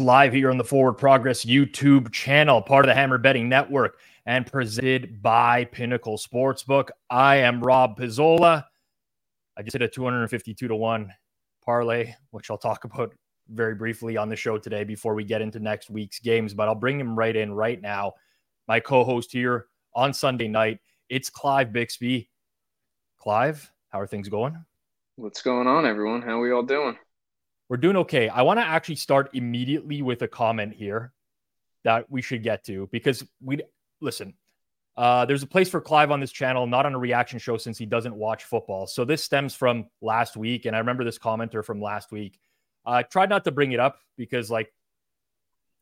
live here on the Forward Progress YouTube channel, part of the Hammer Betting Network, and presented by Pinnacle Sportsbook. I am Rob Pizzola. I just hit a 252 to 1 parlay, which I'll talk about very briefly on the show today before we get into next week's games, but I'll bring him right in right now. My co host here on Sunday night, it's Clive Bixby. Clive, how are things going? What's going on, everyone? How are we all doing? We're doing okay. I want to actually start immediately with a comment here that we should get to because we listen. Uh, there's a place for Clive on this channel, not on a reaction show since he doesn't watch football. So this stems from last week, and I remember this commenter from last week. I uh, tried not to bring it up because like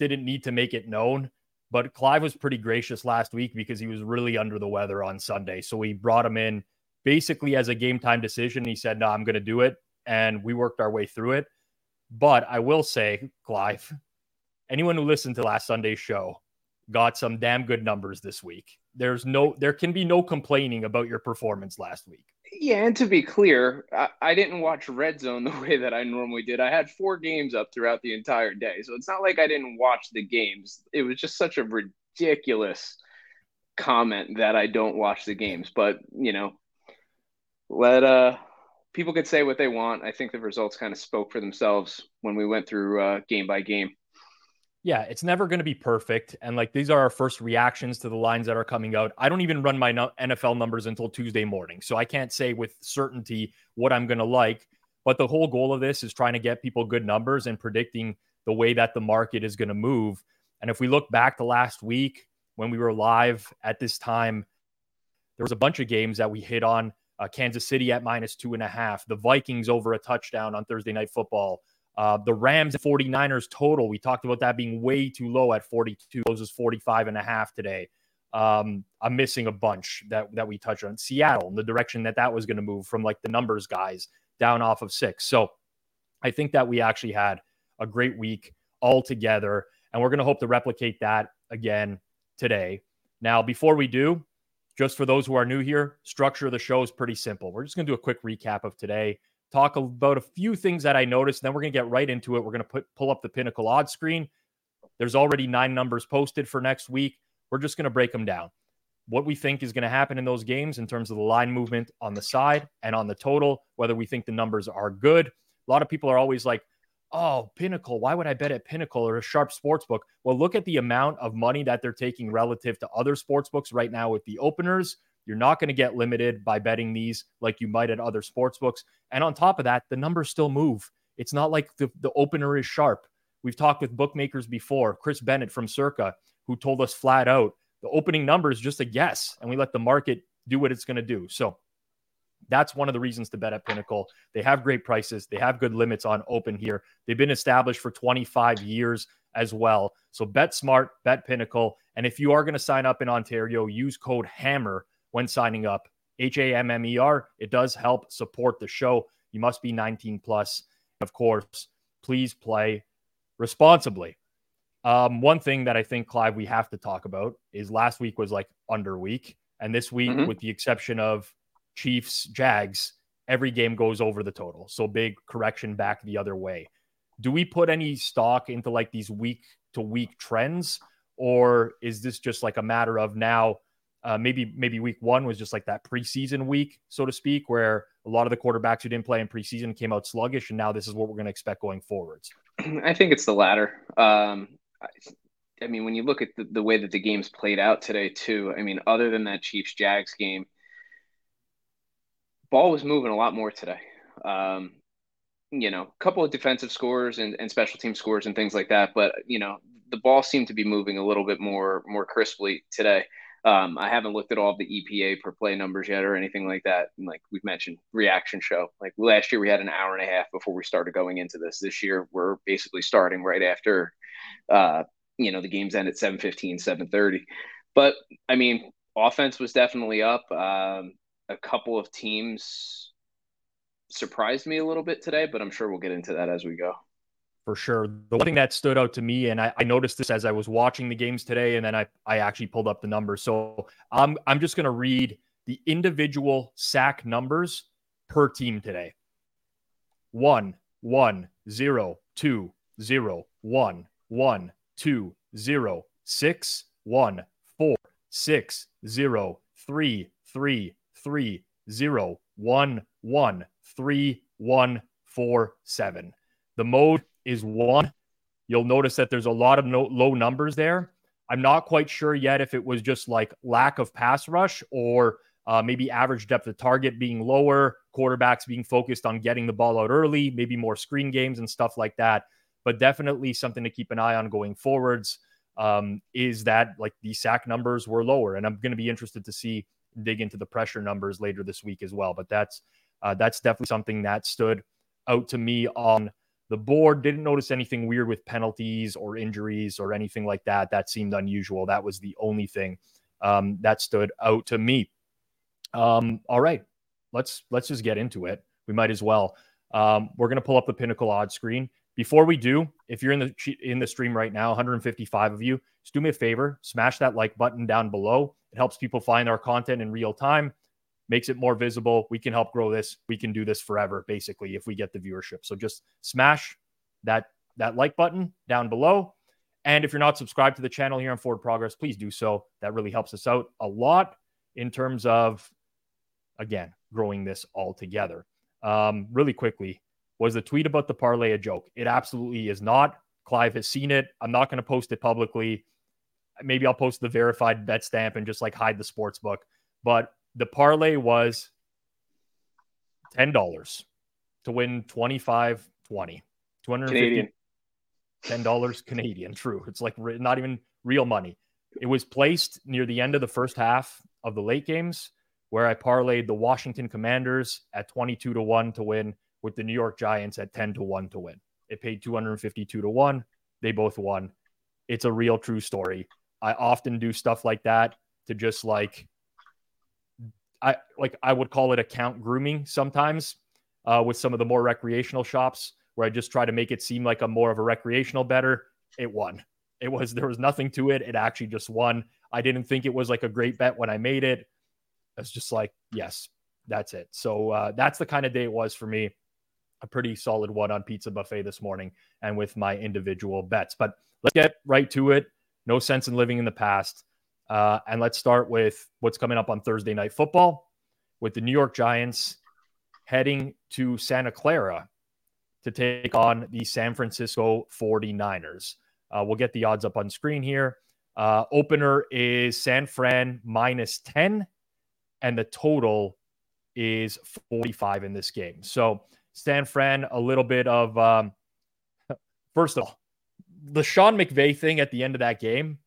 didn't need to make it known, but Clive was pretty gracious last week because he was really under the weather on Sunday. So we brought him in basically as a game time decision. He said, "No, I'm going to do it," and we worked our way through it. But I will say, Clive, anyone who listened to last Sunday's show got some damn good numbers this week. There's no, there can be no complaining about your performance last week. Yeah, and to be clear, I, I, didn't watch Red Zone the way that I normally did. I had four games up throughout the entire day, so it's not like I didn't watch the games. It was just such a ridiculous comment that I don't watch the games. But you know, let uh people could say what they want. I think the results kind of spoke for themselves when we went through uh, game by game. Yeah, it's never going to be perfect. And like these are our first reactions to the lines that are coming out. I don't even run my NFL numbers until Tuesday morning. So I can't say with certainty what I'm going to like. But the whole goal of this is trying to get people good numbers and predicting the way that the market is going to move. And if we look back to last week when we were live at this time, there was a bunch of games that we hit on uh, Kansas City at minus two and a half, the Vikings over a touchdown on Thursday Night Football, uh, the Rams 49ers total. We talked about that being way too low at 42. Those is 45 and a half today. Um, I'm missing a bunch that, that we touched on. Seattle, and the direction that that was going to move from like the numbers guys down off of six. So I think that we actually had a great week all together, and we're going to hope to replicate that again today. Now, before we do, just for those who are new here, structure of the show is pretty simple. We're just going to do a quick recap of today, talk about a few things that I noticed, then we're going to get right into it. We're going to put pull up the Pinnacle odds screen. There's already nine numbers posted for next week. We're just going to break them down. What we think is going to happen in those games in terms of the line movement on the side and on the total, whether we think the numbers are good. A lot of people are always like, oh, Pinnacle, why would I bet at Pinnacle or a sharp sports book? Well, look at the amount of money that they're taking relative to other sports books right now with the openers. You're not going to get limited by betting these like you might at other sports books. And on top of that, the numbers still move. It's not like the, the opener is sharp. We've talked with bookmakers before, Chris Bennett from Circa, who told us flat out the opening number is just a guess, and we let the market do what it's going to do. So that's one of the reasons to bet at Pinnacle. They have great prices. They have good limits on open here. They've been established for 25 years as well. So bet smart, bet Pinnacle. And if you are going to sign up in Ontario, use code HAMMER when signing up. H A M M E R. It does help support the show. You must be 19 plus. Of course, please play responsibly. Um, one thing that I think, Clive, we have to talk about is last week was like under week. And this week, mm-hmm. with the exception of Chiefs, Jags, every game goes over the total. So big correction back the other way. Do we put any stock into like these week to week trends, or is this just like a matter of now? Uh, maybe maybe week one was just like that preseason week, so to speak, where a lot of the quarterbacks who didn't play in preseason came out sluggish, and now this is what we're going to expect going forwards. I think it's the latter. Um, I, mean, when you look at the, the way that the games played out today, too. I mean, other than that Chiefs Jags game, ball was moving a lot more today. Um, you know, a couple of defensive scores and, and special team scores and things like that, but you know, the ball seemed to be moving a little bit more more crisply today. Um, I haven't looked at all the EPA per play numbers yet or anything like that. And like we've mentioned, reaction show. Like last year, we had an hour and a half before we started going into this. This year, we're basically starting right after, uh, you know, the games end at 7.15, 7.30. But, I mean, offense was definitely up. Um, a couple of teams surprised me a little bit today, but I'm sure we'll get into that as we go. For sure. The one thing that stood out to me, and I, I noticed this as I was watching the games today, and then I, I actually pulled up the numbers. So I'm I'm just gonna read the individual sack numbers per team today. One, one, zero, two, zero, one, one, two, zero, six, one, four, six, zero, three, three, three, zero, one, one, three, one, four, seven. The mode is one. You'll notice that there's a lot of no, low numbers there. I'm not quite sure yet if it was just like lack of pass rush or uh, maybe average depth of target being lower, quarterbacks being focused on getting the ball out early, maybe more screen games and stuff like that. But definitely something to keep an eye on going forwards um, is that like the sack numbers were lower, and I'm going to be interested to see dig into the pressure numbers later this week as well. But that's uh, that's definitely something that stood out to me on the board. Didn't notice anything weird with penalties or injuries or anything like that. That seemed unusual. That was the only thing um, that stood out to me. Um, all right, let's let's just get into it. We might as well. Um, we're gonna pull up the Pinnacle odds screen. Before we do, if you're in the in the stream right now, 155 of you, just do me a favor, smash that like button down below. It helps people find our content in real time, makes it more visible. We can help grow this. We can do this forever, basically, if we get the viewership. So just smash that that like button down below. And if you're not subscribed to the channel here on Forward Progress, please do so. That really helps us out a lot in terms of, again, growing this all together. Um, really quickly, was the tweet about the parlay a joke? It absolutely is not. Clive has seen it. I'm not going to post it publicly. Maybe I'll post the verified bet stamp and just like hide the sports book. But the parlay was $10 to win 25 20. 250 $10 Canadian. True. It's like not even real money. It was placed near the end of the first half of the late games where I parlayed the Washington Commanders at 22 to 1 to win with the New York Giants at 10 to 1 to win. It paid 252 to 1. They both won. It's a real true story. I often do stuff like that to just like I like I would call it account grooming sometimes uh, with some of the more recreational shops where I just try to make it seem like I'm more of a recreational better. It won. It was there was nothing to it. It actually just won. I didn't think it was like a great bet when I made it. It's just like yes, that's it. So uh, that's the kind of day it was for me a pretty solid one on Pizza Buffet this morning and with my individual bets. But let's get right to it. No sense in living in the past. Uh, and let's start with what's coming up on Thursday Night Football with the New York Giants heading to Santa Clara to take on the San Francisco 49ers. Uh, we'll get the odds up on screen here. Uh, opener is San Fran minus 10, and the total is 45 in this game. So San Fran a little bit of, um, first of all, the Sean McVay thing at the end of that game.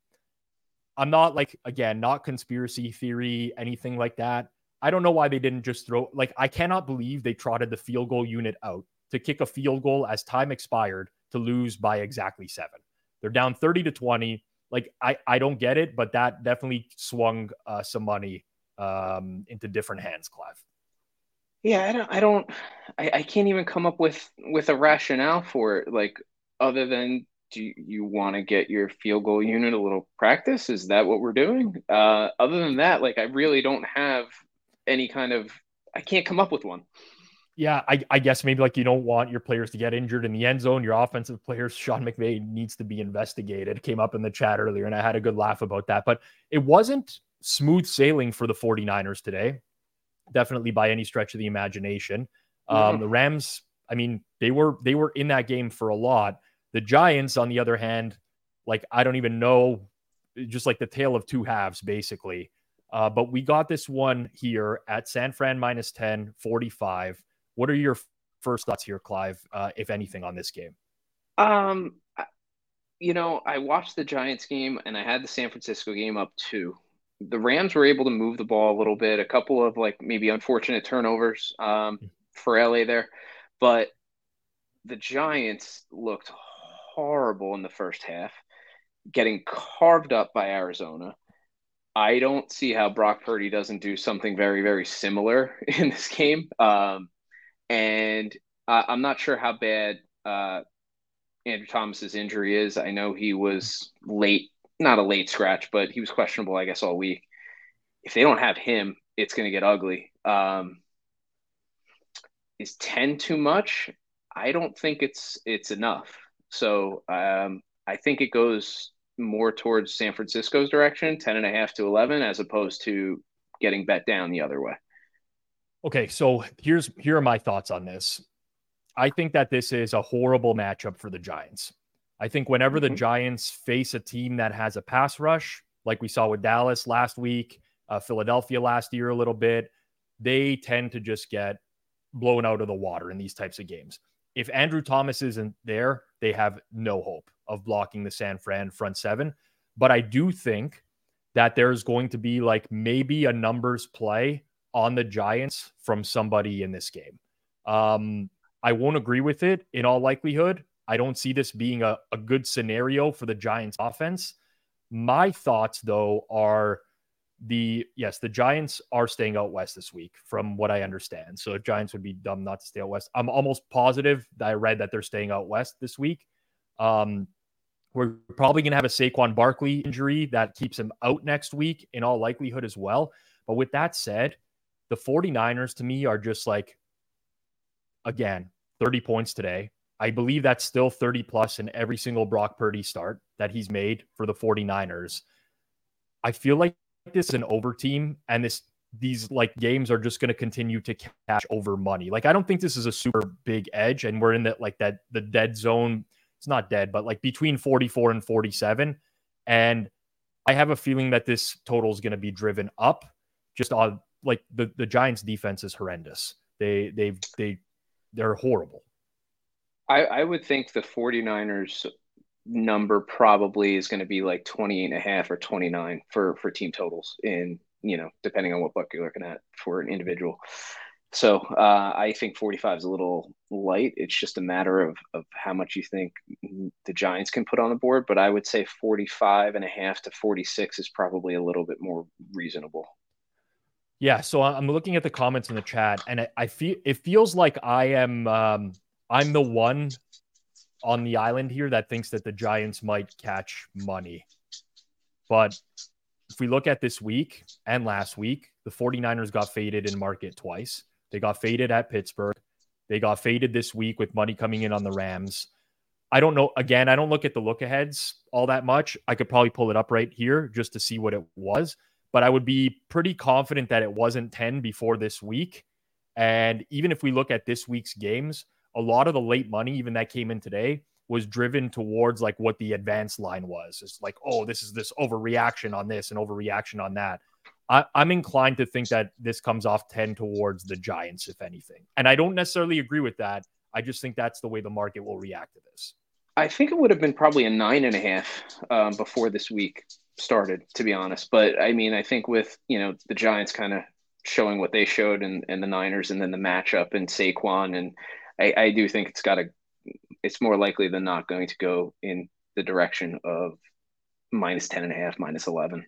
I'm not like, again, not conspiracy theory, anything like that. I don't know why they didn't just throw, like, I cannot believe they trotted the field goal unit out to kick a field goal as time expired to lose by exactly seven. They're down 30 to 20. Like, I, I don't get it, but that definitely swung uh, some money um, into different hands, Clive. Yeah, I don't, I don't, I, I can't even come up with with a rationale for it. Like, other than do you, want to get your field goal unit a little practice? Is that what we're doing? Uh, other than that, like, I really don't have any kind of, I can't come up with one. Yeah, I, I guess maybe like you don't want your players to get injured in the end zone. Your offensive players, Sean McVay needs to be investigated. came up in the chat earlier, and I had a good laugh about that. But it wasn't smooth sailing for the 49ers today definitely by any stretch of the imagination. Um, mm-hmm. The Rams, I mean, they were they were in that game for a lot. The Giants, on the other hand, like I don't even know, just like the tale of two halves, basically. Uh, but we got this one here at San Fran minus 10, 45. What are your first thoughts here, Clive, uh, if anything, on this game? Um, you know, I watched the Giants game and I had the San Francisco game up too the Rams were able to move the ball a little bit, a couple of like maybe unfortunate turnovers um, for LA there, but the Giants looked horrible in the first half, getting carved up by Arizona. I don't see how Brock Purdy doesn't do something very, very similar in this game. Um, and I, am not sure how bad uh, Andrew Thomas's injury is. I know he was late not a late scratch, but he was questionable, I guess, all week. If they don't have him, it's going to get ugly. Um, is 10 too much? I don't think it's it's enough. So um, I think it goes more towards San Francisco's direction, 10 and a half to 11, as opposed to getting bet down the other way. Okay, so here's here are my thoughts on this. I think that this is a horrible matchup for the Giants. I think whenever mm-hmm. the Giants face a team that has a pass rush, like we saw with Dallas last week, uh, Philadelphia last year a little bit, they tend to just get blown out of the water in these types of games. If Andrew Thomas isn't there, they have no hope of blocking the San Fran front seven. But I do think that there's going to be like maybe a numbers play on the Giants from somebody in this game. Um, I won't agree with it in all likelihood. I don't see this being a, a good scenario for the Giants offense. My thoughts, though, are the yes, the Giants are staying out west this week, from what I understand. So Giants would be dumb not to stay out west. I'm almost positive that I read that they're staying out west this week. Um, we're probably going to have a Saquon Barkley injury that keeps him out next week in all likelihood as well. But with that said, the 49ers to me are just like, again, 30 points today. I believe that's still 30 plus in every single Brock Purdy start that he's made for the 49ers. I feel like this is an over team and this these like games are just going to continue to cash over money. Like I don't think this is a super big edge and we're in that like that the dead zone. It's not dead, but like between 44 and 47 and I have a feeling that this total is going to be driven up just on like the the Giants defense is horrendous. They they they they're horrible. I, I would think the 49ers number probably is going to be like 28 and a half or 29 for for team totals in you know depending on what book you're looking at for an individual. So uh, i think 45 is a little light. It's just a matter of of how much you think the giants can put on the board but i would say 45 and a half to 46 is probably a little bit more reasonable. Yeah so i'm looking at the comments in the chat and i, I feel it feels like i am um i'm the one on the island here that thinks that the Giants might catch money. But if we look at this week and last week, the 49ers got faded in market twice. They got faded at Pittsburgh. They got faded this week with money coming in on the Rams. I don't know. Again, I don't look at the look aheads all that much. I could probably pull it up right here just to see what it was, but I would be pretty confident that it wasn't 10 before this week. And even if we look at this week's games, a lot of the late money, even that came in today, was driven towards like what the advanced line was. It's like, oh, this is this overreaction on this and overreaction on that. I, am inclined to think that this comes off 10 towards the Giants, if anything. And I don't necessarily agree with that. I just think that's the way the market will react to this. I think it would have been probably a nine and a half um, before this week started, to be honest. But I mean, I think with, you know, the Giants kind of showing what they showed and, and the Niners and then the matchup and Saquon and I, I do think it's got a It's more likely than not going to go in the direction of minus 10 and a half, minus 11.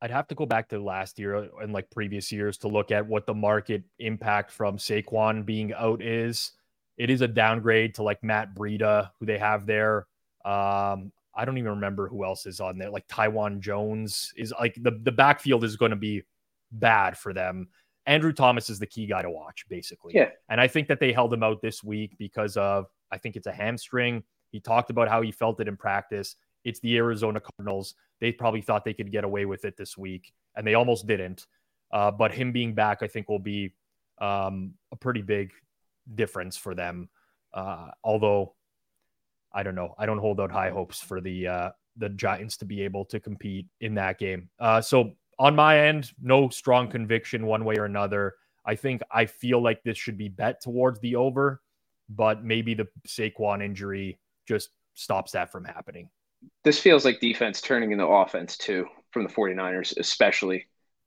I'd have to go back to last year and like previous years to look at what the market impact from Saquon being out is. It is a downgrade to like Matt Breida, who they have there. Um, I don't even remember who else is on there. Like Taiwan Jones is like the, the backfield is going to be bad for them. Andrew Thomas is the key guy to watch, basically. Yeah. And I think that they held him out this week because of, I think it's a hamstring. He talked about how he felt it in practice. It's the Arizona Cardinals. They probably thought they could get away with it this week, and they almost didn't. Uh, but him being back, I think, will be um, a pretty big difference for them. Uh, although, I don't know. I don't hold out high hopes for the uh, the Giants to be able to compete in that game. Uh, so on my end, no strong conviction one way or another. I think I feel like this should be bet towards the over, but maybe the Saquon injury just stops that from happening. This feels like defense turning into offense too from the 49ers, especially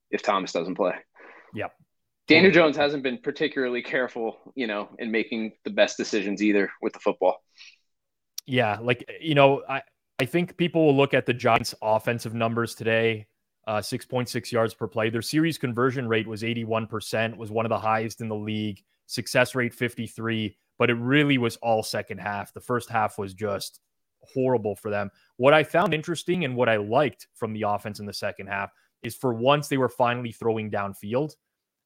if Thomas doesn't play. Yep. Daniel Jones hasn't been particularly careful, you know, in making the best decisions either with the football. Yeah, like you know, I I think people will look at the Giants' offensive numbers today uh, 6.6 yards per play. Their series conversion rate was 81%, was one of the highest in the league. Success rate 53, but it really was all second half. The first half was just horrible for them. What I found interesting and what I liked from the offense in the second half is for once they were finally throwing downfield.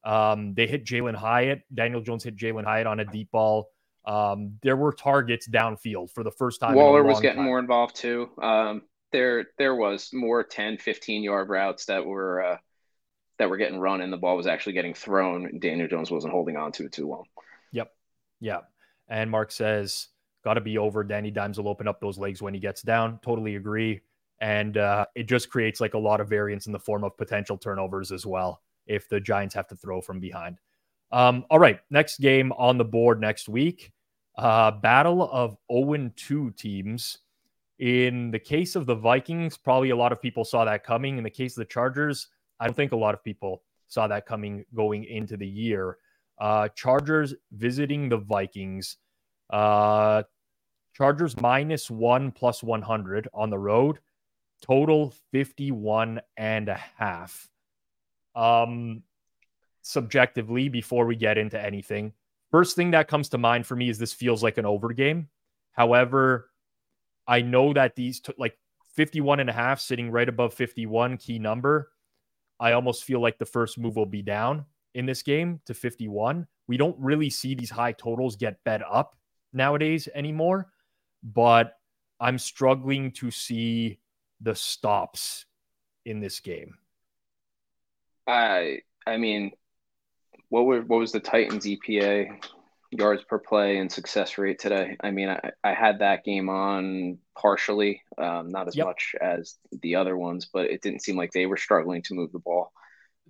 Um, they hit Jalin Hyatt. Daniel Jones hit Jalin Hyatt on a deep ball Um, there were targets downfield for the first time. Waller was getting time. more involved too. Um, there there was more 10, 15 yard routes that were uh, that were getting run and the ball was actually getting thrown. Daniel Jones wasn't holding on to it too long. Yep. Yeah. And Mark says, got to be over. Danny Dimes will open up those legs when he gets down. Totally agree. And uh, it just creates like a lot of variance in the form of potential turnovers as well if the Giants have to throw from behind. Um, all right. Next game on the board next week. Uh, battle of 0 2 teams. In the case of the Vikings, probably a lot of people saw that coming. In the case of the Chargers, I don't think a lot of people saw that coming going into the year. Uh, Chargers visiting the Vikings. Uh, Chargers minus one plus 100 on the road. Total 51 and a half. Um, subjectively, before we get into anything, first thing that comes to mind for me is this feels like an over game. However, I know that these t- like 51 and a half sitting right above 51 key number. I almost feel like the first move will be down in this game to 51. We don't really see these high totals get bet up nowadays anymore, but I'm struggling to see the stops in this game. I I mean, what were what was the Titans EPA yards per play and success rate today. I mean, I, I had that game on partially, um, not as yep. much as the other ones, but it didn't seem like they were struggling to move the ball.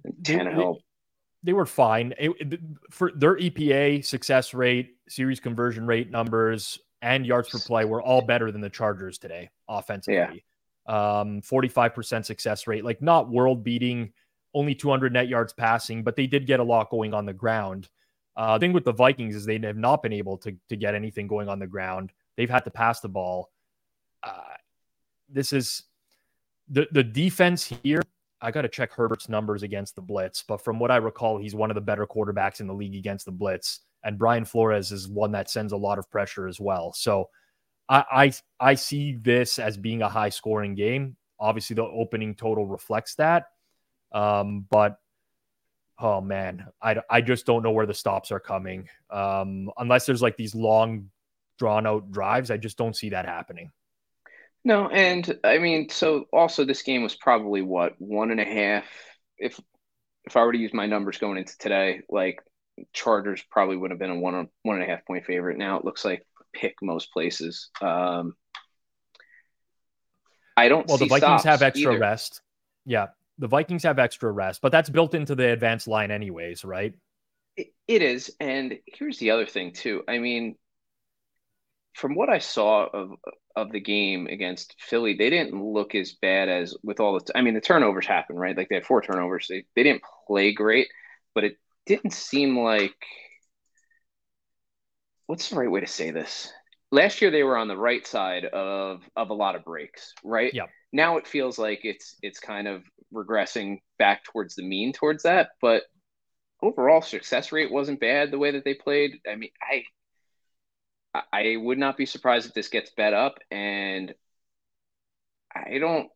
And Tannehill. They, they were fine it, for their EPA success rate, series conversion rate numbers, and yards per play were all better than the Chargers today offensively. Yeah. Um, 45% success rate, like not world beating, only 200 net yards passing, but they did get a lot going on the ground. Uh, thing with the Vikings is they have not been able to, to get anything going on the ground. They've had to pass the ball. Uh, this is the the defense here. I got to check Herbert's numbers against the blitz, but from what I recall, he's one of the better quarterbacks in the league against the blitz. And Brian Flores is one that sends a lot of pressure as well. So I I, I see this as being a high scoring game. Obviously, the opening total reflects that. Um, but oh man, I, I just don't know where the stops are coming. Um, unless there's like these long, drawn out drives, I just don't see that happening. No, and I mean, so also this game was probably what one and a half. If if I were to use my numbers going into today, like Chargers probably would have been a one one and a half point favorite. Now it looks like pick most places. Um, I don't. Well, the Vikings have extra either. rest. Yeah, the Vikings have extra rest, but that's built into the advanced line anyways, right? it, is. And here's the other thing too. I mean, from what I saw of of the game against Philly, they didn't look as bad as with all the. T- I mean, the turnovers happened, right? Like they had four turnovers. They they didn't play great, but it didn't seem like. What's the right way to say this? Last year they were on the right side of of a lot of breaks, right? Yeah. Now it feels like it's it's kind of regressing back towards the mean towards that. But overall success rate wasn't bad the way that they played. I mean, I I would not be surprised if this gets bet up, and I don't.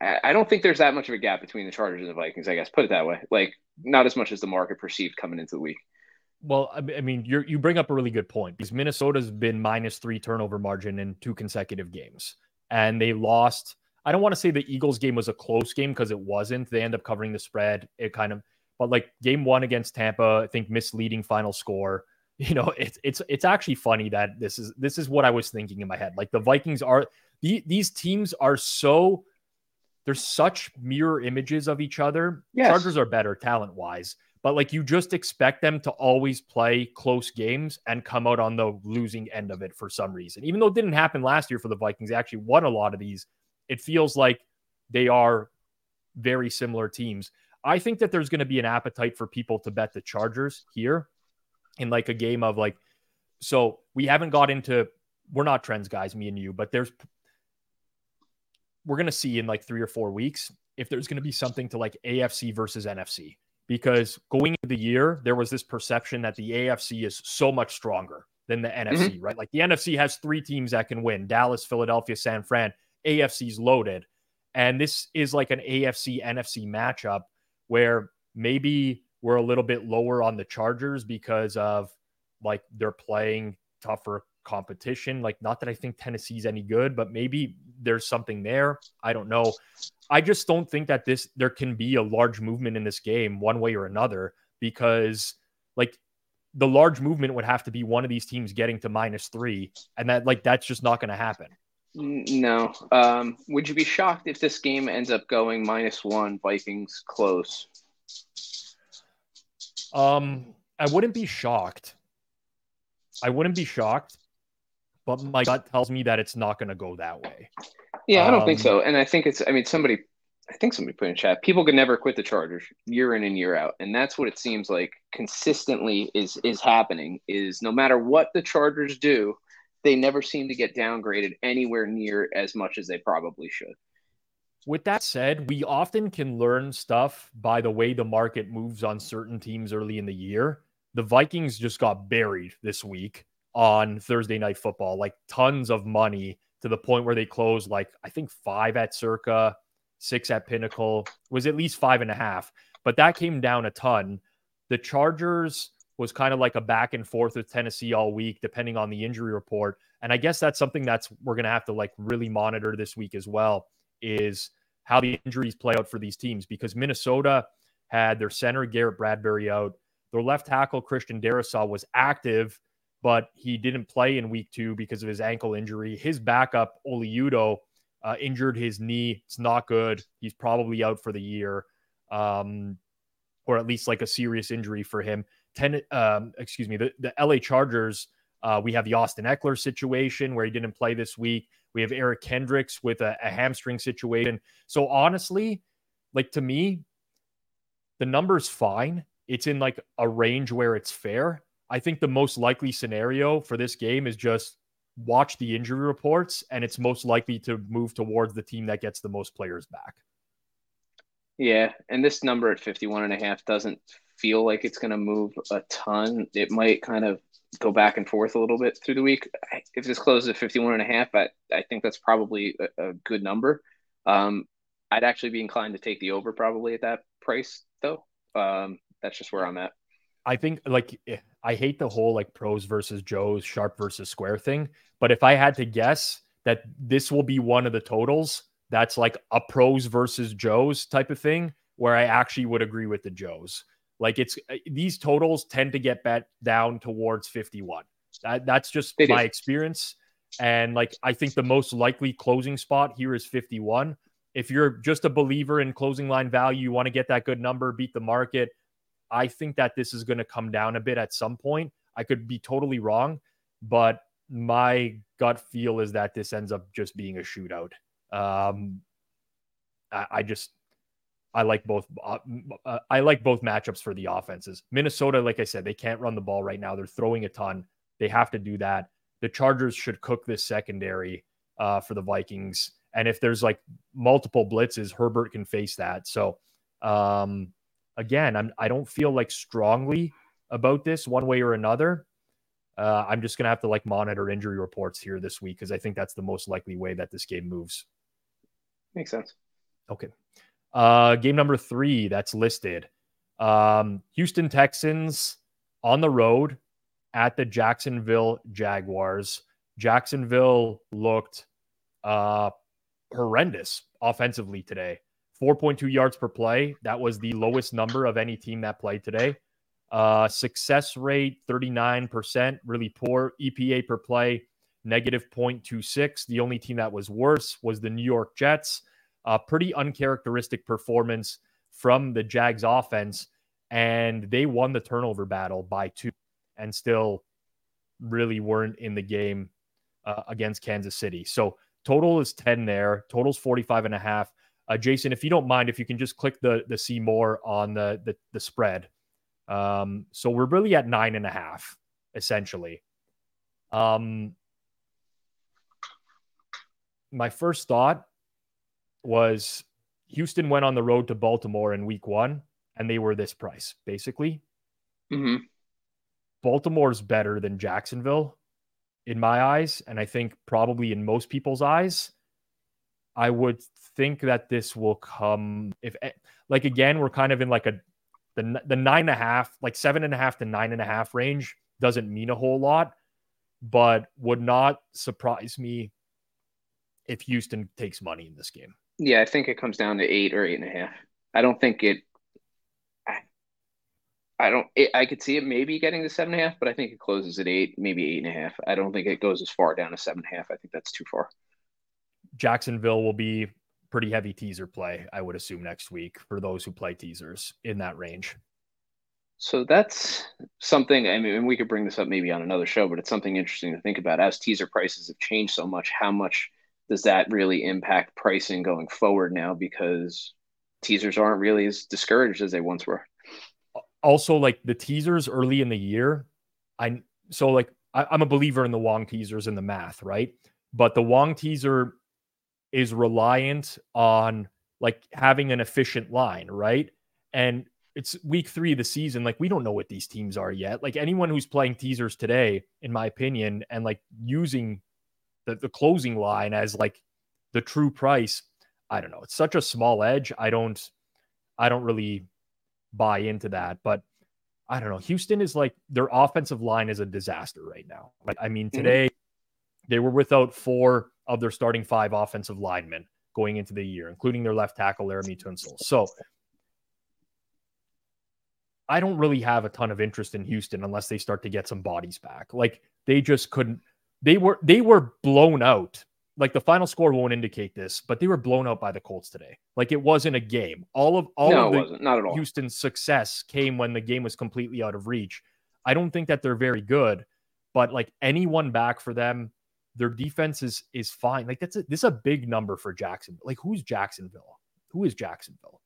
I don't think there's that much of a gap between the Chargers and the Vikings. I guess put it that way. Like not as much as the market perceived coming into the week. Well, I mean, you you bring up a really good point because Minnesota's been minus three turnover margin in two consecutive games, and they lost I don't want to say the Eagles game was a close game because it wasn't. They end up covering the spread. It kind of, but like game one against Tampa, I think misleading final score. You know, it's it's it's actually funny that this is this is what I was thinking in my head. Like the Vikings are the, these teams are so they're such mirror images of each other. Yes. Chargers are better talent wise, but like you just expect them to always play close games and come out on the losing end of it for some reason. Even though it didn't happen last year for the Vikings, they actually won a lot of these it feels like they are very similar teams. I think that there's going to be an appetite for people to bet the Chargers here in like a game of like, so we haven't got into, we're not trends guys, me and you, but there's, we're going to see in like three or four weeks if there's going to be something to like AFC versus NFC. Because going into the year, there was this perception that the AFC is so much stronger than the NFC, mm-hmm. right? Like the NFC has three teams that can win Dallas, Philadelphia, San Fran. AFC's loaded. And this is like an AFC NFC matchup where maybe we're a little bit lower on the Chargers because of like they're playing tougher competition. Like, not that I think Tennessee's any good, but maybe there's something there. I don't know. I just don't think that this there can be a large movement in this game one way or another because like the large movement would have to be one of these teams getting to minus three, and that like that's just not going to happen. No. Um, would you be shocked if this game ends up going minus one, Vikings close? Um, I wouldn't be shocked. I wouldn't be shocked, but my gut tells me that it's not going to go that way. Yeah, I don't um, think so. And I think it's, I mean, somebody, I think somebody put in chat, people can never quit the Chargers year in and year out. And that's what it seems like consistently is, is happening is no matter what the Chargers do, they never seem to get downgraded anywhere near as much as they probably should. With that said, we often can learn stuff by the way the market moves on certain teams early in the year. The Vikings just got buried this week on Thursday night football, like tons of money to the point where they closed like I think five at Circa, six at Pinnacle, was at least five and a half. But that came down a ton. The Chargers was kind of like a back and forth with Tennessee all week, depending on the injury report. And I guess that's something that's we're to have to like really monitor this week as well is how the injuries play out for these teams because Minnesota had their center Garrett Bradbury out. Their left tackle Christian Darrisaw was active, but he didn't play in week two because of his ankle injury. His backup Oli Udoh uh, injured his knee. It's not good. He's probably out for the year, um, or at least like a serious injury for him ten, um, excuse me, the, the LA Chargers. Uh, we have the Austin Ekeler situation where he didn't play this week. We have Eric Kendricks with a, a hamstring situation. So honestly, like to me, the number's fine. It's in like a range where it's fair. I think the most likely scenario for this game is just watch the injury reports, and it's most likely to move towards the team that gets the most players back. Yeah, and this number at 51 and a half doesn't feel like it's going to move a ton. It might kind of go back and forth a little bit through the week. If this closes at 51 and a half, I, I think that's probably a, a good number. Um, I'd actually be inclined to take the over probably at that price though. Um, that's just where I'm at. I think like eh, I hate the whole like pros versus Joes, sharp versus square thing. But if I had to guess that this will be one of the totals, that's like a pros versus Joes type of thing, where I actually would agree with the Joes. Like it's uh, these totals tend to get bet down towards 51. That, that's just it my is. experience. And like I think the most likely closing spot here is 51. If you're just a believer in closing line value, you want to get that good number, beat the market. I think that this is going to come down a bit at some point. I could be totally wrong, but my gut feel is that this ends up just being a shootout. Um, I, I just I like both. Uh, uh, I like both matchups for the offenses. Minnesota, like I said, they can't run the ball right now. They're throwing a ton. They have to do that. The Chargers should cook this secondary uh, for the Vikings. And if there's like multiple blitzes, Herbert can face that. So, um, again, I'm I don't feel like strongly about this one way or another. Uh, I'm just gonna have to like monitor injury reports here this week because I think that's the most likely way that this game moves. Makes sense. Okay. Uh, game number three that's listed. Um, Houston Texans on the road at the Jacksonville Jaguars. Jacksonville looked uh, horrendous offensively today. 4.2 yards per play. That was the lowest number of any team that played today. Uh, success rate 39%, really poor. EPA per play negative 0.26. The only team that was worse was the New York Jets a pretty uncharacteristic performance from the Jags offense. And they won the turnover battle by two and still really weren't in the game uh, against Kansas City. So total is 10 there. Total's 45 and a half. Uh, Jason, if you don't mind, if you can just click the the see more on the the, the spread. Um, so we're really at nine and a half, essentially. Um, my first thought was Houston went on the road to Baltimore in week one and they were this price, basically. Mm-hmm. Baltimore's better than Jacksonville in my eyes. And I think probably in most people's eyes. I would think that this will come if eh, like again, we're kind of in like a the the nine and a half, like seven and a half to nine and a half range. doesn't mean a whole lot, but would not surprise me if Houston takes money in this game. Yeah, I think it comes down to eight or eight and a half. I don't think it. I, I don't. It, I could see it maybe getting to seven and a half, but I think it closes at eight, maybe eight and a half. I don't think it goes as far down to seven and a half. I think that's too far. Jacksonville will be pretty heavy teaser play, I would assume next week for those who play teasers in that range. So that's something. I mean, we could bring this up maybe on another show, but it's something interesting to think about. As teaser prices have changed so much, how much does that really impact pricing going forward now? Because teasers aren't really as discouraged as they once were. Also, like the teasers early in the year, I so like I, I'm a believer in the Wong teasers and the math, right? But the Wong teaser is reliant on like having an efficient line, right? And it's week three of the season. Like, we don't know what these teams are yet. Like, anyone who's playing teasers today, in my opinion, and like using the, the closing line as like the true price, I don't know. It's such a small edge. I don't, I don't really buy into that. But I don't know. Houston is like their offensive line is a disaster right now. Like, I mean, mm-hmm. today mm-hmm. they were without four of their starting five offensive linemen going into the year, including their left tackle, Laremy Tunsil. So I don't really have a ton of interest in Houston unless they start to get some bodies back. Like they just couldn't, they were, they were blown out. Like the final score won't indicate this, but they were blown out by the Colts today. Like it wasn't a game. All of all no, of the. Not at all. Houston's success came when the game was completely out of reach. I don't think that they're very good, but like anyone back for them their defense is is fine. Like that's a, this is a big number for Jacksonville. Like who's Jacksonville? Who is Jacksonville?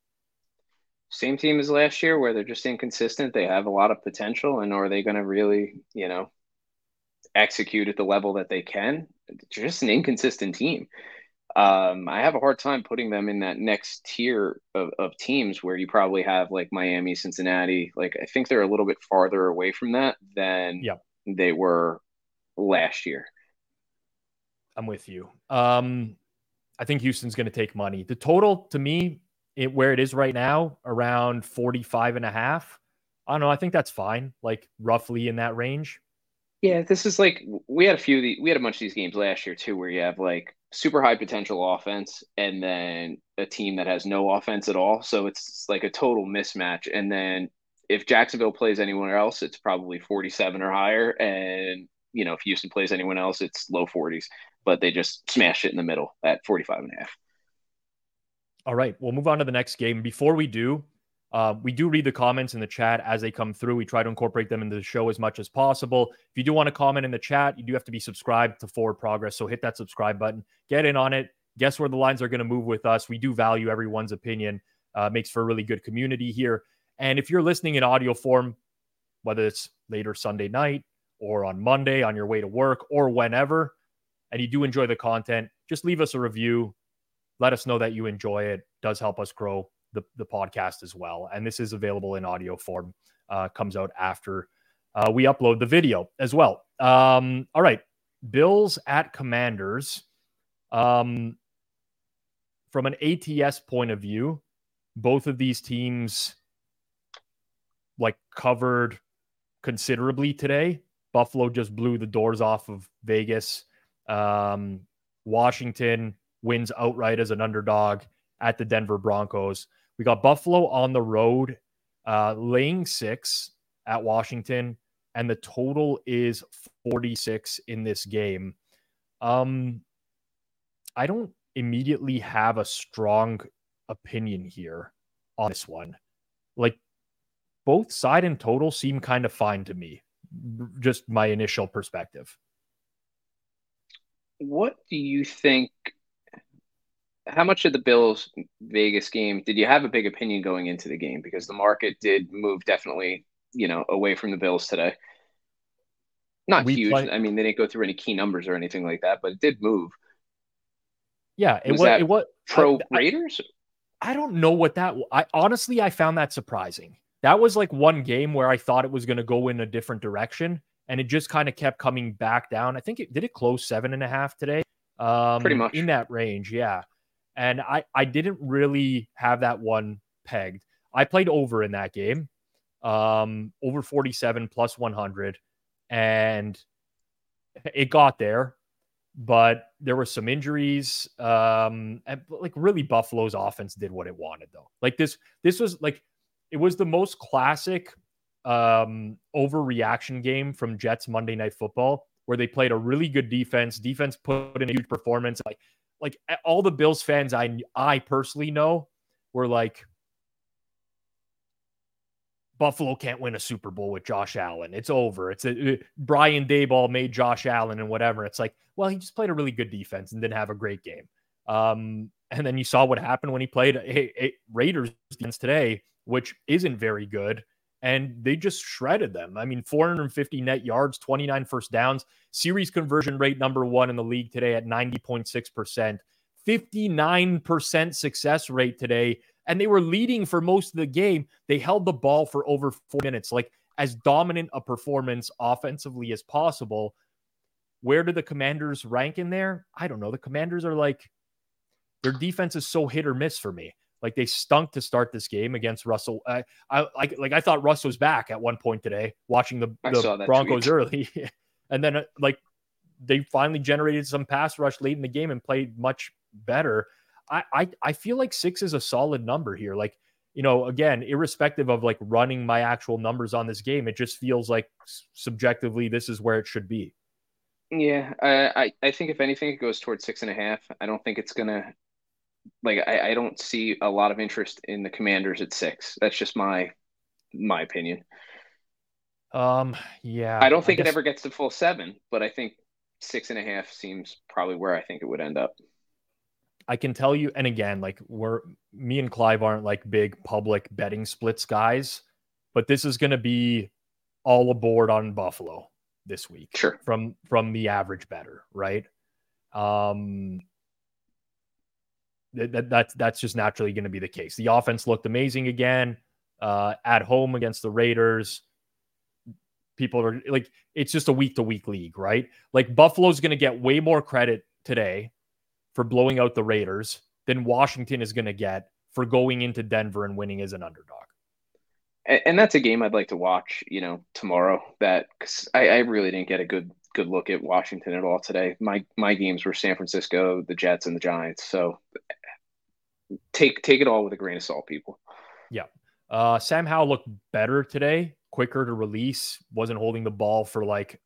Same team as last year, where they're just inconsistent. They have a lot of potential, and are they going to really, you know, execute at the level that they can? They're just an inconsistent team. Um, I have a hard time putting them in that next tier of, of teams where you probably have like Miami, Cincinnati. Like I think they're a little bit farther away from that than yep. they were last year. I'm with you. Um, I think Houston's going to take money. The total to me, it, where it is right now, around 45 and a half. I don't know. I think that's fine, like roughly in that range. Yeah, this is like we had a few. The, we had a bunch of these games last year too, where you have like super high potential offense and then a team that has no offense at all. So it's like a total mismatch. And then if Jacksonville plays anywhere else, it's probably 47 or higher. And you know, if Houston plays anyone else, it's low 40s but they just smashed it in the middle at 45 and a half. All right, we'll move on to the next game. Before we do, uh, we do read the comments in the chat as they come through. We try to incorporate them into the show as much as possible. If you do want to comment in the chat, you do have to be subscribed to Forward Progress. So hit that subscribe button, get in on it. Guess where the lines are going to move with us. We do value everyone's opinion. Uh, makes for a really good community here. And if you're listening in audio form, whether it's later Sunday night or on Monday on your way to work or whenever, and you do enjoy the content, just leave us a review. Let us know that you enjoy it. it does help us grow the, the podcast as well. And this is available in audio form. Uh, comes out after uh, we upload the video as well. Um, all right, Bills at Commanders. Um, from an ATS point of view, both of these teams like covered considerably today. Buffalo just blew the doors off of Vegas. Um, Washington wins outright as an underdog at the Denver Broncos. We got Buffalo on the road, uh, laying six at Washington, and the total is 46 in this game. Um, I don't immediately have a strong opinion here on this one. Like both side and total seem kind of fine to me, just my initial perspective what do you think? How much of the Bills Vegas game did you have a big opinion going into the game? Because the market did move definitely, you know, away from the Bills today. Not we huge. Play- I mean, they didn't go through any key numbers or anything like that, but it did move. Yeah, it was. was it was pro I, Raiders. I, I don't know what that. I honestly, I found that surprising. That was like one game where I thought it was going to go in a different direction, and it just kind of kept coming back down. I think it did it close seven and a half today. Um, Pretty much in that range, yeah. And I I didn't really have that one pegged. I played over in that game, um, over 47 plus 100. and it got there, but there were some injuries. Um, and like really, Buffalo's offense did what it wanted though. Like this, this was like it was the most classic um overreaction game from Jets Monday Night Football, where they played a really good defense. Defense put in a huge performance. Like, like all the Bills fans I I personally know were like Buffalo can't win a Super Bowl with Josh Allen. It's over. It's a, uh, Brian Daboll made Josh Allen and whatever. It's like, well, he just played a really good defense and didn't have a great game. Um, and then you saw what happened when he played a, a Raiders defense today, which isn't very good. And they just shredded them. I mean, 450 net yards, 29 first downs, series conversion rate number one in the league today at 90.6%, 59% success rate today and they were leading for most of the game. They held the ball for over four minutes, like as dominant a performance offensively as possible. Where do the commanders rank in there? I don't know. The commanders are like, their defense is so hit or miss for me. Like they stunk to start this game against Russell. I, I like, like I thought Russ was back at one point today, watching the, the Broncos tweet. early, and then uh, like they finally generated some pass rush late in the game and played much better. I, I I feel like six is a solid number here. Like, you know, again, irrespective of like running my actual numbers on this game, it just feels like subjectively this is where it should be. Yeah, I I think if anything, it goes towards six and a half. I don't think it's gonna like I, I don't see a lot of interest in the commanders at six. That's just my my opinion. Um yeah. I don't think I guess... it ever gets to full seven, but I think six and a half seems probably where I think it would end up. I can tell you, and again, like we're me and Clive aren't like big public betting splits guys, but this is going to be all aboard on Buffalo this week. Sure. From from the average better, right? Um that, that's that's just naturally going to be the case. The offense looked amazing again uh, at home against the Raiders. People are like, it's just a week to week league, right? Like Buffalo's going to get way more credit today for blowing out the Raiders than Washington is going to get for going into Denver and winning as an underdog. And, and that's a game I'd like to watch, you know, tomorrow. That cause I, I really didn't get a good good look at Washington at all today. My my games were San Francisco, the Jets, and the Giants. So take take it all with a grain of salt, people. Yeah. Uh, Sam Howell looked better today, quicker to release, wasn't holding the ball for like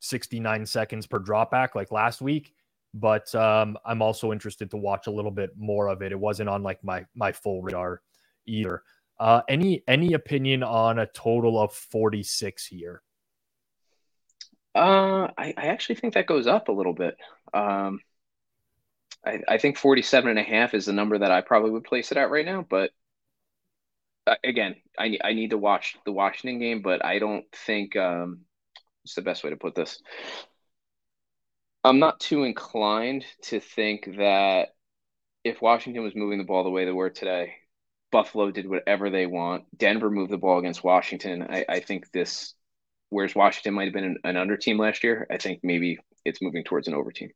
69 seconds per dropback like last week but um, I'm also interested to watch a little bit more of it. It wasn't on like my my full radar either. Uh, any any opinion on a total of 46 here? Uh, I, I actually think that goes up a little bit. Um, I, I think 47 and a half is the number that I probably would place it at right now. But uh, again, I, I need to watch the Washington game, but I don't think um, what's the best way to put this. I'm not too inclined to think that if Washington was moving the ball the way they were today, Buffalo did whatever they want. Denver moved the ball against Washington. I, I think this, whereas Washington might have been an, an under team last year, I think maybe it's moving towards an over team.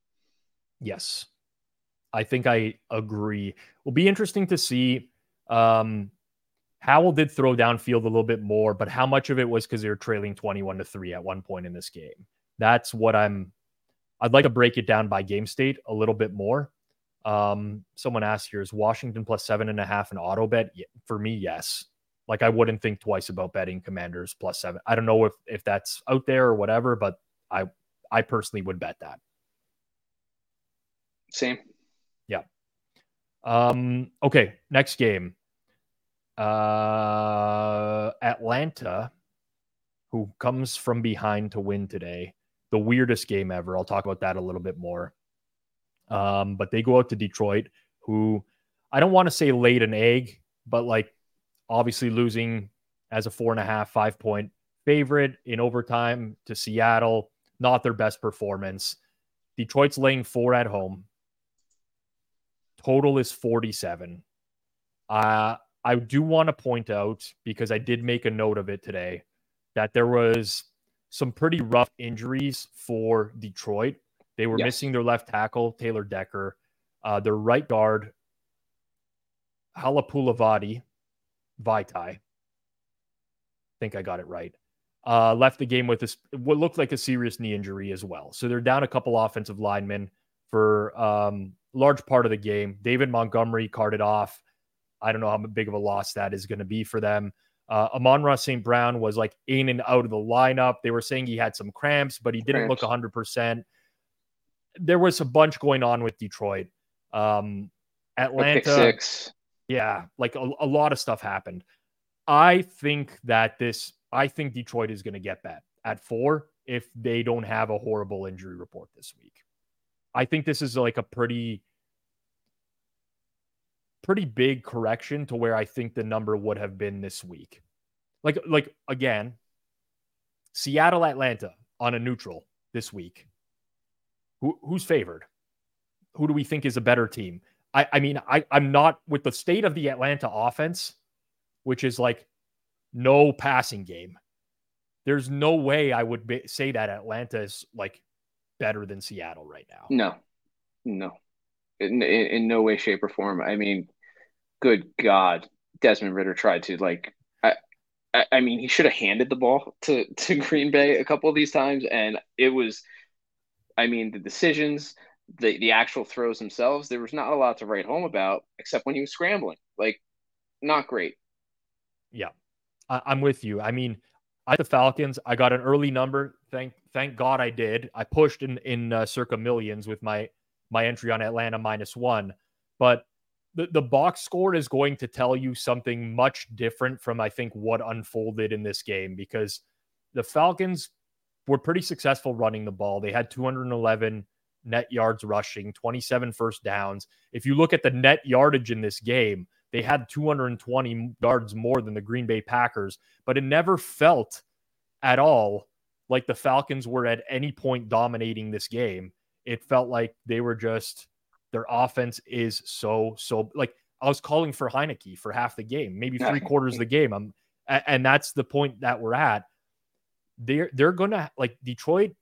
Yes. I think I agree. Will be interesting to see. Um, Howell did throw downfield a little bit more, but how much of it was because they were trailing 21 to 3 at one point in this game? That's what I'm I'd like to break it down by game state a little bit more. Um, someone asked here, is Washington plus seven and a half an auto bet? For me, yes. Like I wouldn't think twice about betting commanders plus seven. I don't know if if that's out there or whatever, but I I personally would bet that. Same. Um, okay, next game. Uh Atlanta, who comes from behind to win today, the weirdest game ever. I'll talk about that a little bit more. Um, but they go out to Detroit, who I don't want to say laid an egg, but like obviously losing as a four and a half, five point favorite in overtime to Seattle, not their best performance. Detroit's laying four at home. Total is 47. Uh, I do want to point out, because I did make a note of it today, that there was some pretty rough injuries for Detroit. They were yes. missing their left tackle, Taylor Decker, uh, their right guard, Halapoulivaati, Vaitai. I think I got it right. uh, left the game with this what looked like a serious knee injury as well. So they're down a couple offensive linemen for um, large part of the game. David Montgomery carted off. I don't know how big of a loss that is going to be for them. Uh, Amon-Ra St. Brown was like in and out of the lineup. They were saying he had some cramps, but he didn't cramps. look 100%. There was a bunch going on with Detroit. Um, Atlanta. Yeah, like a, a lot of stuff happened. I think that this I think Detroit is going to get that at four if they don't have a horrible injury report this week. I think this is like a pretty, pretty big correction to where I think the number would have been this week. Like, like again, Seattle, Atlanta on a neutral this week. Who, who's favored? Who do we think is a better team? I, I mean, I, I'm not with the state of the Atlanta offense, which is like no passing game. There's no way I would be, say that Atlanta is like better than Seattle right now. No, no, in, in, in no way, shape, or form. I mean, good God, Desmond Ridder tried to like. I, I, I mean, he should have handed the ball to to Green Bay a couple of these times, and it was. I mean, the decisions, the the actual throws themselves, there was not a lot to write home about, except when he was scrambling. Like, not great. Yeah. I, am with you. I mean, I the Falcons. I got an early number. Thank thank God I did. I pushed in in uh, circa millions with my my entry on Atlanta minus one, but the the box score is going to tell you something much different from I think what unfolded in this game because the Falcons were pretty successful running the ball. They had 211 net yards rushing, 27 first downs. If you look at the net yardage in this game, they had 220 yards more than the Green Bay Packers, but it never felt at all like the Falcons were at any point dominating this game. It felt like they were just their offense is so so like I was calling for Heinicke for half the game, maybe three quarters of the game. I'm and that's the point that we're at. They're they're gonna like Detroit.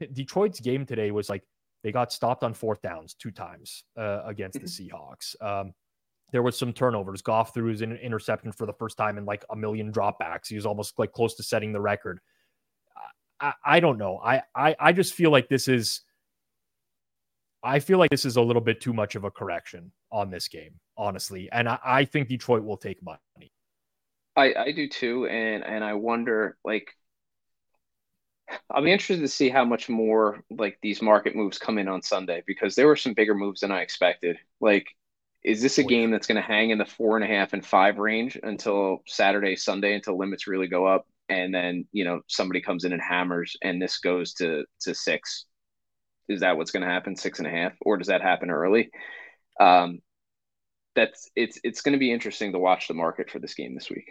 Detroit's game today was like they got stopped on fourth downs two times uh, against the mm-hmm. Seahawks. Um, there was some turnovers. Goff threw his interception for the first time in like a million dropbacks. He was almost like close to setting the record. I, I don't know. I, I I just feel like this is. I feel like this is a little bit too much of a correction on this game, honestly, and I, I think Detroit will take money. I I do too, and and I wonder like I'll be interested to see how much more like these market moves come in on Sunday because there were some bigger moves than I expected. Like, is this a oh, game that's going to hang in the four and a half and five range until Saturday, Sunday, until limits really go up, and then you know somebody comes in and hammers, and this goes to to six? Is that what's going to happen, six and a half, or does that happen early? Um, that's it's it's going to be interesting to watch the market for this game this week.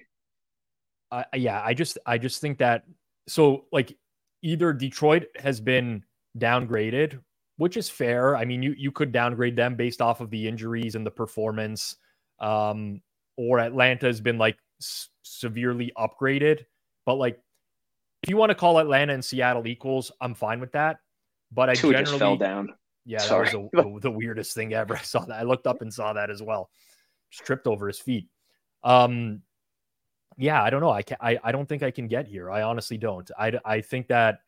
Uh, yeah, I just I just think that so like either Detroit has been downgraded, which is fair. I mean, you you could downgrade them based off of the injuries and the performance, um, or Atlanta has been like s- severely upgraded. But like, if you want to call Atlanta and Seattle equals, I'm fine with that. But I Two generally just fell down. Yeah, Sorry. that was the, the weirdest thing ever. I saw that. I looked up and saw that as well. Just tripped over his feet. Um, yeah, I don't know. I can I, I don't think I can get here. I honestly don't. I I think that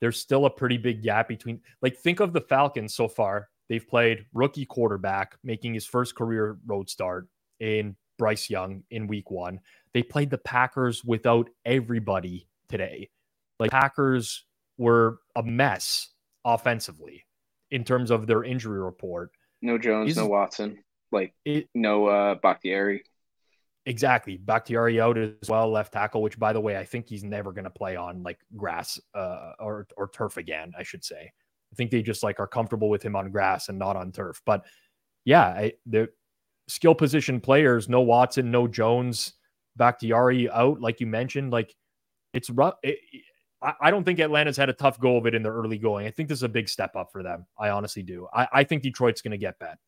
there's still a pretty big gap between like think of the Falcons so far. They've played rookie quarterback making his first career road start in Bryce Young in week 1. They played the Packers without everybody today. Like Packers were a mess offensively in terms of their injury report. No Jones, Is, no Watson, like it, no uh Bakhtiari. Exactly. Bakhtiari out as well, left tackle, which by the way, I think he's never going to play on like grass uh, or, or turf again, I should say. I think they just like are comfortable with him on grass and not on turf. But yeah, I, the skill position players, no Watson, no Jones, Bakhtiari out, like you mentioned, like it's rough. It, I, don't think Atlanta's had a tough go of it in the early going. I think this is a big step up for them. I honestly do. I, I think Detroit's going to get bet.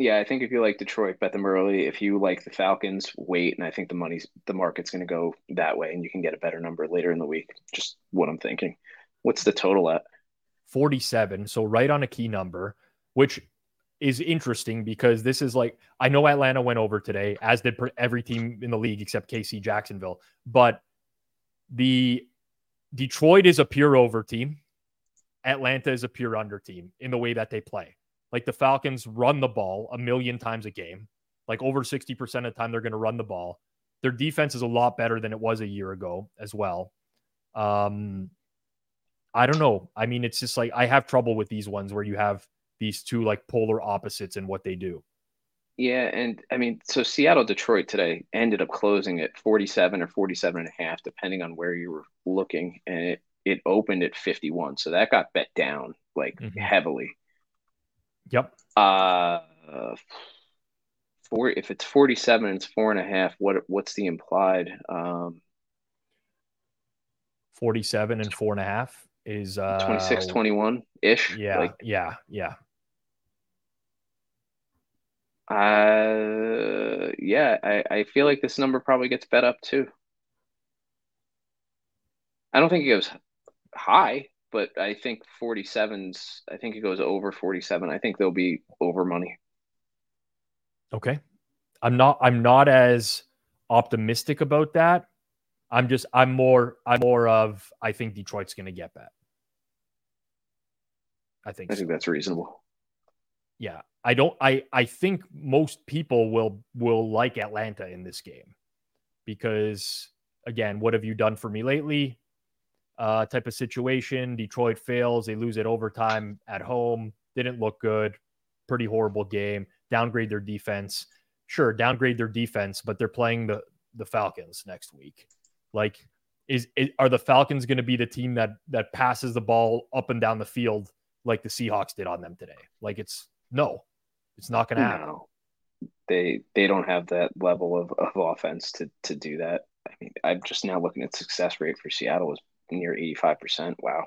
Yeah, I think if you like Detroit, bet them early. If you like the Falcons, wait. And I think the money's the market's going to go that way, and you can get a better number later in the week. Just what I'm thinking. What's the total at? 47. So right on a key number, which is interesting because this is like I know Atlanta went over today, as did every team in the league except KC Jacksonville. But the Detroit is a pure over team. Atlanta is a pure under team in the way that they play. Like the Falcons run the ball a million times a game. Like over 60% of the time, they're going to run the ball. Their defense is a lot better than it was a year ago as well. Um, I don't know. I mean, it's just like I have trouble with these ones where you have these two like polar opposites in what they do. Yeah, and I mean, so Seattle Detroit today ended up closing at 47 or 47 and a half, depending on where you were looking, and it it opened at 51. So that got bet down like mm-hmm. heavily. Yep. Uh four if it's 47 it's four and a half, what what's the implied? Um 47 and four and a half is uh 26 21 ish. Yeah, like, yeah, yeah. Uh, yeah, I, I feel like this number probably gets bet up too. I don't think it goes high, but I think 47's, I think it goes over 47. I think they'll be over money. Okay. I'm not, I'm not as optimistic about that. I'm just, I'm more, I'm more of, I think Detroit's going to get that. I think, I think so. that's reasonable. Yeah. I don't I I think most people will will like Atlanta in this game because again, what have you done for me lately? Uh, type of situation. Detroit fails, they lose at overtime at home. Didn't look good. Pretty horrible game. Downgrade their defense. Sure, downgrade their defense, but they're playing the the Falcons next week. Like, is, is are the Falcons going to be the team that that passes the ball up and down the field like the Seahawks did on them today? Like, it's no, it's not going to happen. No. They they don't have that level of, of offense to to do that. I mean, I'm just now looking at success rate for Seattle is near 85%. Wow.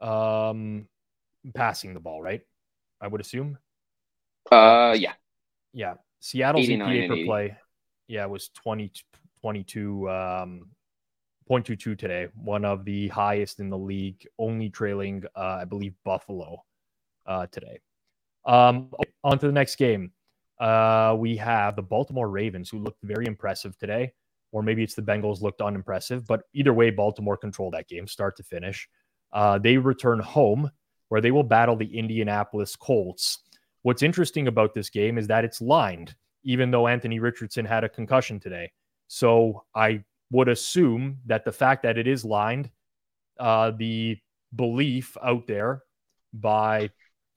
Um passing the ball, right? I would assume. Uh yeah. Yeah. Seattle's EPA per play. Yeah, was 20 22 um 0.22 today, one of the highest in the league, only trailing uh, I believe Buffalo uh, today. Um, on to the next game. Uh, we have the Baltimore Ravens, who looked very impressive today, or maybe it's the Bengals looked unimpressive, but either way, Baltimore controlled that game start to finish. Uh, they return home where they will battle the Indianapolis Colts. What's interesting about this game is that it's lined, even though Anthony Richardson had a concussion today. So I would assume that the fact that it is lined, uh, the belief out there by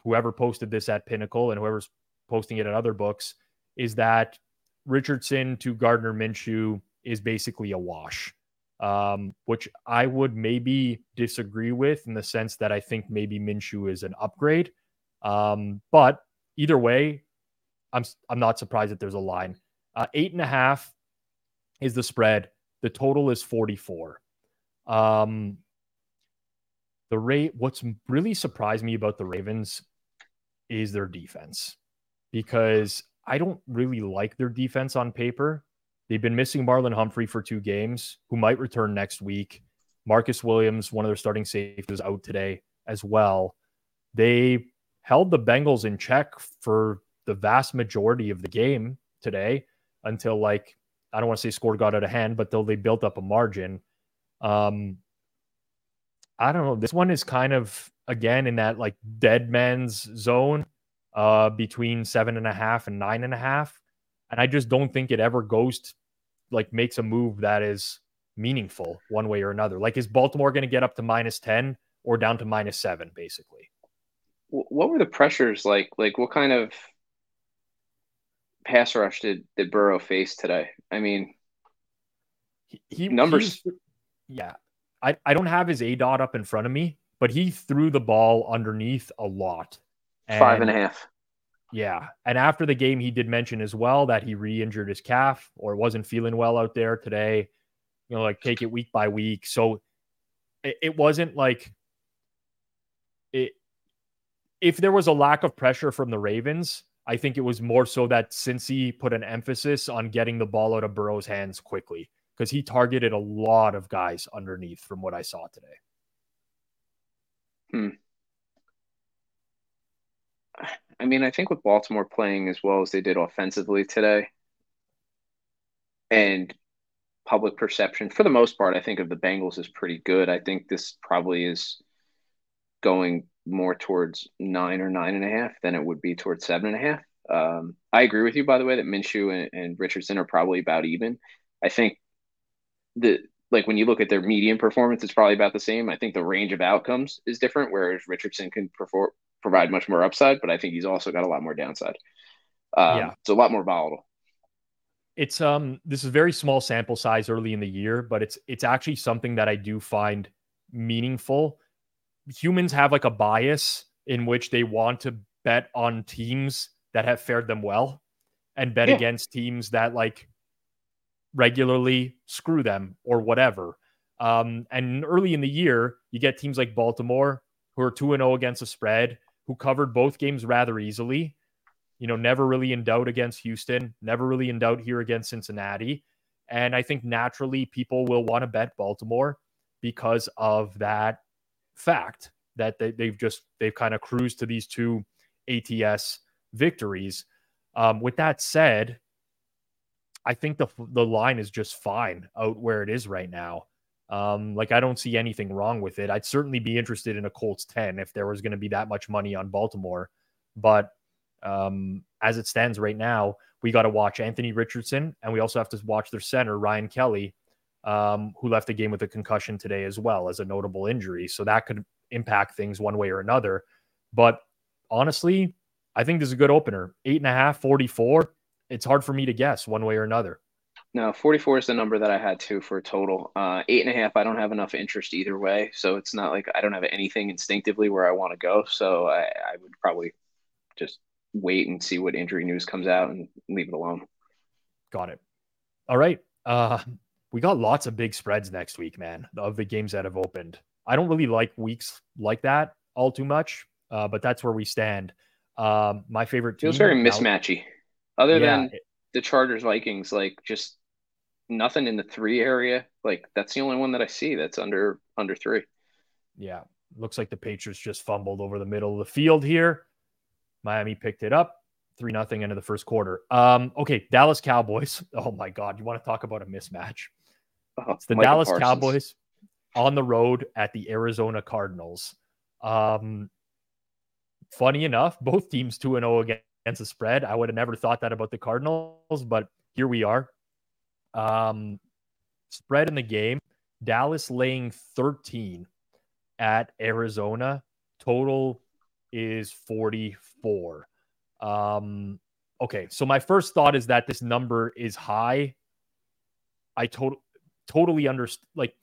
whoever posted this at Pinnacle and whoever's posting it at other books is that Richardson to Gardner Minshew is basically a wash, um, which I would maybe disagree with in the sense that I think maybe Minshew is an upgrade. Um, but either way, I'm I'm not surprised that there's a line. Uh, eight and a half is the spread. The total is 44. Um, the rate. What's really surprised me about the Ravens is their defense because I don't really like their defense on paper. They've been missing Marlon Humphrey for two games, who might return next week. Marcus Williams, one of their starting safeties, out today as well. They held the Bengals in check for the vast majority of the game today until like I don't want to say score got out of hand, but they built up a margin. Um, I don't know. This one is kind of again in that like dead man's zone uh, between seven and a half and nine and a half. And I just don't think it ever goes to, like makes a move that is meaningful one way or another. Like, is Baltimore going to get up to minus 10 or down to minus seven, basically? What were the pressures like? Like, what kind of pass rush did, did Burrow face today? I mean, he, he numbers. Yeah. I, I don't have his aDOT up in front of me, but he threw the ball underneath a lot. And, Five and a half. Yeah. And after the game, he did mention as well that he re injured his calf or wasn't feeling well out there today. You know, like take it week by week. So it, it wasn't like it. If there was a lack of pressure from the Ravens, I think it was more so that Cincy put an emphasis on getting the ball out of Burrow's hands quickly because he targeted a lot of guys underneath from what I saw today. Hmm. I mean, I think with Baltimore playing as well as they did offensively today, and public perception, for the most part, I think of the Bengals is pretty good. I think this probably is going more towards nine or nine and a half than it would be towards seven and a half. Um, I agree with you, by the way, that Minshew and, and Richardson are probably about even. I think the like when you look at their median performance, it's probably about the same. I think the range of outcomes is different, whereas Richardson can perform provide much more upside, but I think he's also got a lot more downside. Um, yeah, it's a lot more volatile. It's um, this is very small sample size early in the year, but it's it's actually something that I do find meaningful. Humans have like a bias in which they want to bet on teams that have fared them well and bet yeah. against teams that like regularly screw them or whatever. Um, and early in the year, you get teams like Baltimore who are 2 0 against the spread, who covered both games rather easily. You know, never really in doubt against Houston, never really in doubt here against Cincinnati. And I think naturally people will want to bet Baltimore because of that fact that they, have just, they've kind of cruised to these two ATS victories. Um, with that said, I think the the line is just fine out where it is right now. Um, like I don't see anything wrong with it. I'd certainly be interested in a Colts 10 if there was going to be that much money on Baltimore. But um, as it stands right now, we got to watch Anthony Richardson and we also have to watch their center, Ryan Kelly, um, who left the game with a concussion today as well as a notable injury. So that could impact things one way or another. But honestly, I think this is a good opener. Eight and a half, 44 it's hard for me to guess one way or another. No, 44 is the number that I had too for a total. Uh, eight and a half, I don't have enough interest either way. So it's not like I don't have anything instinctively where I want to go. So I, I would probably just wait and see what injury news comes out and leave it alone. Got it. All right. Uh, we got lots of big spreads next week, man, of the games that have opened. I don't really like weeks like that all too much, uh, but that's where we stand. Um, my favorite team feels very mismatchy. Other yeah. than the Chargers Vikings, like just nothing in the three area. Like that's the only one that I see that's under under three. Yeah. Looks like the Patriots just fumbled over the middle of the field here. Miami picked it up. Three nothing into the first quarter. Um, okay, Dallas Cowboys. Oh my God, you want to talk about a mismatch? Oh, it's the Michael Dallas Parsons. Cowboys on the road at the Arizona Cardinals. Um, funny enough, both teams 2 and 0 against the spread. I would have never thought that about the Cardinals, but here we are. Um, spread in the game Dallas laying 13 at Arizona. Total is 44. Um, okay, so my first thought is that this number is high. I to- totally understand. Like,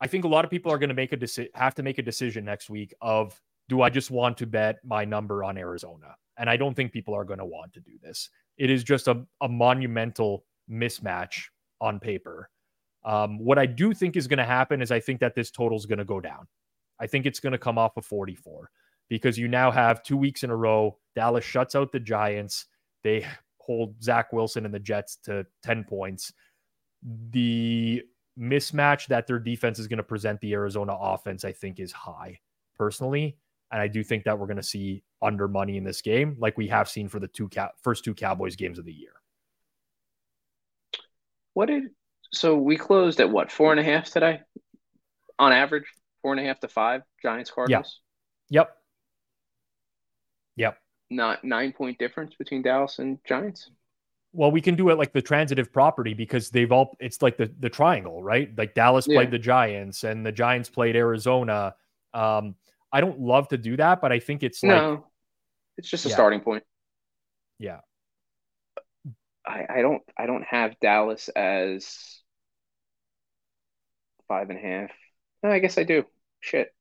I think a lot of people are going to make a decision, have to make a decision next week of do I just want to bet my number on Arizona? And I don't think people are going to want to do this. It is just a, a monumental mismatch on paper. Um, what I do think is going to happen is I think that this total is going to go down. I think it's going to come off of 44 because you now have two weeks in a row. Dallas shuts out the Giants. They hold Zach Wilson and the Jets to 10 points. The mismatch that their defense is going to present the Arizona offense, I think, is high personally. And I do think that we're going to see under money in this game, like we have seen for the two first two Cowboys games of the year. What did so we closed at what four and a half today, on average, four and a half to five Giants Cardinals. Yeah. Yep. Yep. Not nine point difference between Dallas and Giants. Well, we can do it like the transitive property because they've all it's like the the triangle, right? Like Dallas yeah. played the Giants and the Giants played Arizona. Um, I don't love to do that, but I think it's no, like, it's just a yeah. starting point. Yeah. I, I don't I don't have Dallas as five and a half. No, I guess I do. Shit.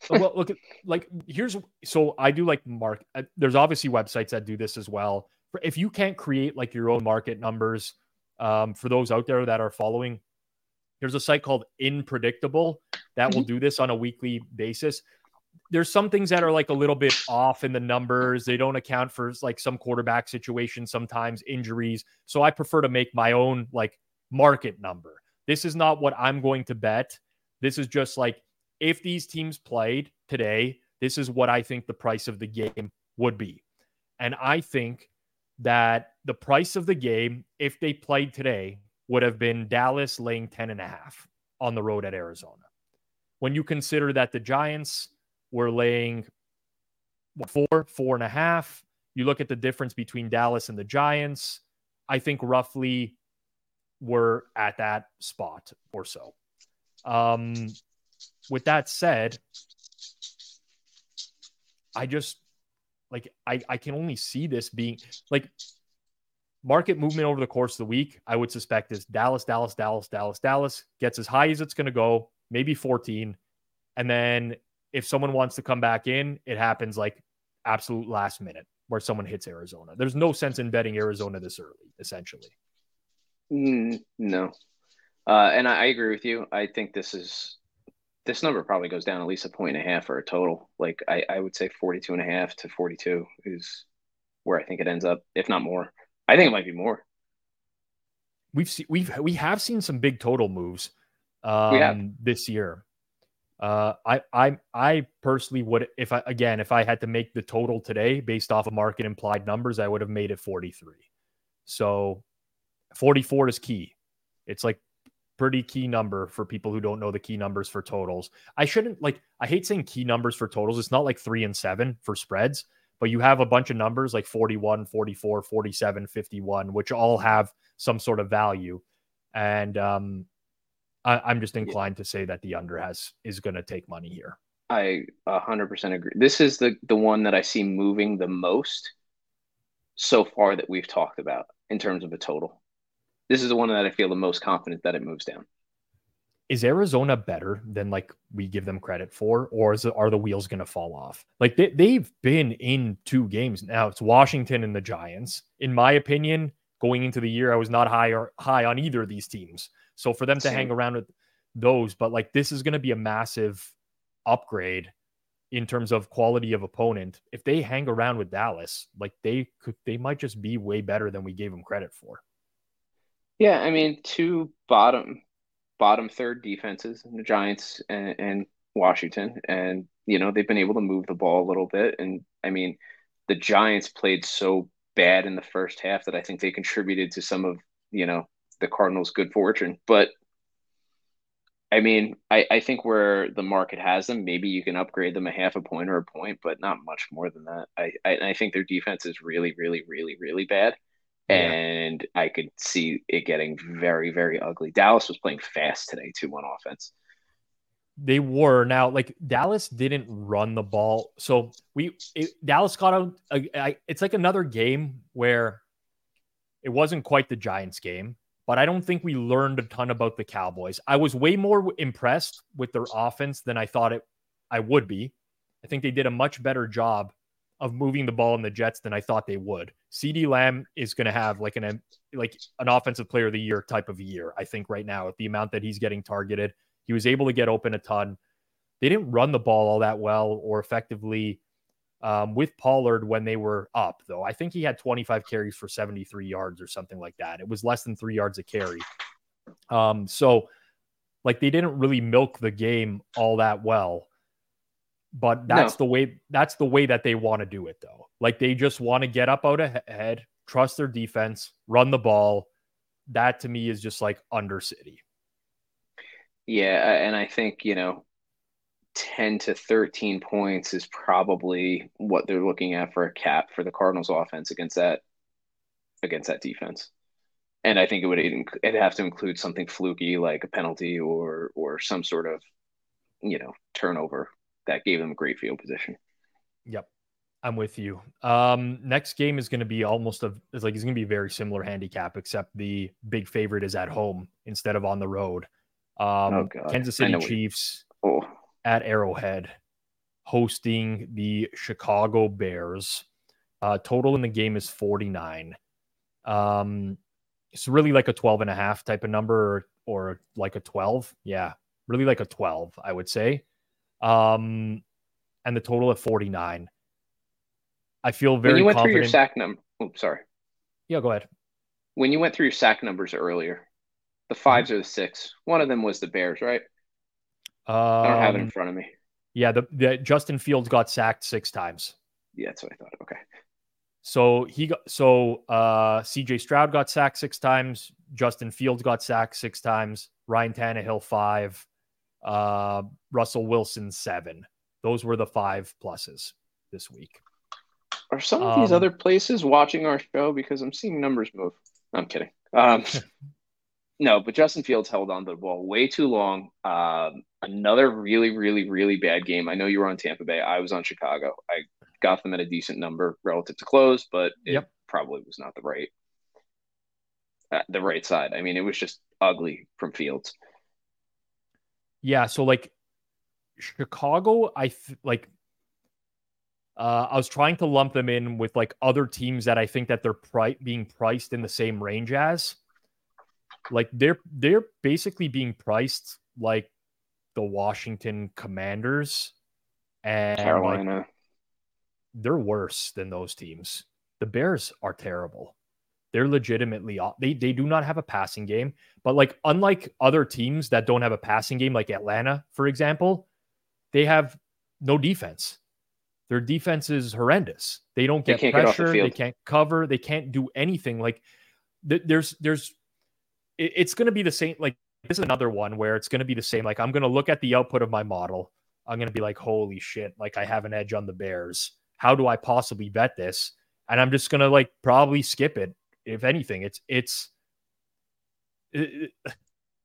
So, well, look at like here's so I do like mark. Uh, there's obviously websites that do this as well. If you can't create like your own market numbers, um, for those out there that are following, there's a site called Inpredictable that mm-hmm. will do this on a weekly basis there's some things that are like a little bit off in the numbers. They don't account for like some quarterback situations, sometimes injuries. So I prefer to make my own like market number. This is not what I'm going to bet. This is just like if these teams played today, this is what I think the price of the game would be. And I think that the price of the game, if they played today, would have been Dallas laying 10 and a half on the road at Arizona. When you consider that the Giants were laying four, four and a half, you look at the difference between Dallas and the Giants, I think roughly we're at that spot or so. Um, with that said, I just like I, I can only see this being like market movement over the course of the week. I would suspect is Dallas, Dallas, Dallas, Dallas, Dallas gets as high as it's going to go, maybe 14. And then if someone wants to come back in, it happens like absolute last minute where someone hits Arizona. There's no sense in betting Arizona this early, essentially. Mm, no. Uh, and I, I agree with you. I think this is this number probably goes down at least a point and a half or a total. Like I, I would say 42 and a half to 42 is where I think it ends up, if not more. I think it might be more. We've seen we've we have seen some big total moves um, this year. Uh, I I I personally would if I again if I had to make the total today based off of market implied numbers, I would have made it 43. So 44 is key. It's like pretty key number for people who don't know the key numbers for totals. I shouldn't like I hate saying key numbers for totals. It's not like 3 and 7 for spreads, but you have a bunch of numbers like 41, 44, 47, 51 which all have some sort of value. And um I, am just inclined to say that the under has is going to take money here. I 100% agree. This is the the one that I see moving the most so far that we've talked about in terms of a total this is the one that I feel the most confident that it moves down. Is Arizona better than like we give them credit for, or is it, are the wheels going to fall off? Like they, they've been in two games now. It's Washington and the Giants. In my opinion, going into the year, I was not high or high on either of these teams. So for them to Same. hang around with those, but like this is going to be a massive upgrade in terms of quality of opponent. If they hang around with Dallas, like they could, they might just be way better than we gave them credit for. Yeah, I mean, two bottom bottom third defenses, the Giants and, and Washington, and you know they've been able to move the ball a little bit. And I mean, the Giants played so bad in the first half that I think they contributed to some of you know the Cardinals' good fortune. But I mean, I, I think where the market has them, maybe you can upgrade them a half a point or a point, but not much more than that. I, I, I think their defense is really, really, really, really bad and I could see it getting very, very ugly. Dallas was playing fast today too on offense. They were now like Dallas didn't run the ball, so we it, Dallas got out. Uh, it's like another game where it wasn't quite the Giants game, but I don't think we learned a ton about the Cowboys. I was way more impressed with their offense than I thought it I would be. I think they did a much better job of moving the ball in the Jets than I thought they would. CeeDee Lamb is going to have like an like an offensive player of the year type of year, I think right now, at the amount that he's getting targeted. He was able to get open a ton. They didn't run the ball all that well or effectively um, with Pollard when they were up, though. I think he had 25 carries for 73 yards or something like that. It was less than three yards a carry. Um, so, like, they didn't really milk the game all that well but that's no. the way that's the way that they want to do it though like they just want to get up out ahead trust their defense run the ball that to me is just like under city yeah and i think you know 10 to 13 points is probably what they're looking at for a cap for the cardinals offense against that against that defense and i think it would it'd have to include something fluky like a penalty or or some sort of you know turnover that gave them a great field position. Yep. I'm with you. Um, next game is going to be almost a it's like it's going to be a very similar handicap, except the big favorite is at home instead of on the road. Um, oh Kansas City Chiefs oh. At Arrowhead hosting the Chicago Bears. Uh, total in the game is 49. Um, it's really like a 12 and a half type of number or, or like a 12. Yeah, really like a 12, I would say um, and the total at 49. I feel very. When you went confident. through your sack number, oh, sorry. Yeah, go ahead. When you went through your sack numbers earlier, the 5s mm-hmm. or the six. One of them was the Bears, right? Um, I don't have it in um, front of me. Yeah, the, the Justin Fields got sacked six times. Yeah, that's what I thought. Okay. So he got so uh CJ Stroud got sacked six times, Justin Fields got sacked six times, Ryan Tannehill five, uh Russell Wilson seven. Those were the five pluses this week. Are some of these um, other places watching our show because I'm seeing numbers move? I'm kidding. Um, no, but Justin Fields held on to the ball way too long. Um, another really, really, really bad game. I know you were on Tampa Bay. I was on Chicago. I got them at a decent number relative to close, but it yep. probably was not the right uh, the right side. I mean, it was just ugly from Fields. Yeah, so like Chicago, I th- like uh, I was trying to lump them in with like other teams that I think that they're pri- being priced in the same range as. Like they're they're basically being priced like the Washington Commanders and Carolina. Like, they're worse than those teams. The Bears are terrible. They're legitimately off. they they do not have a passing game, but like unlike other teams that don't have a passing game like Atlanta, for example, they have no defense. Their defense is horrendous. They don't get they pressure. The they can't cover. They can't do anything. Like there's there's it, it's going to be the same. Like this is another one where it's going to be the same. Like I'm going to look at the output of my model. I'm going to be like, holy shit! Like I have an edge on the Bears. How do I possibly bet this? And I'm just going to like probably skip it. If anything, it's it's. It,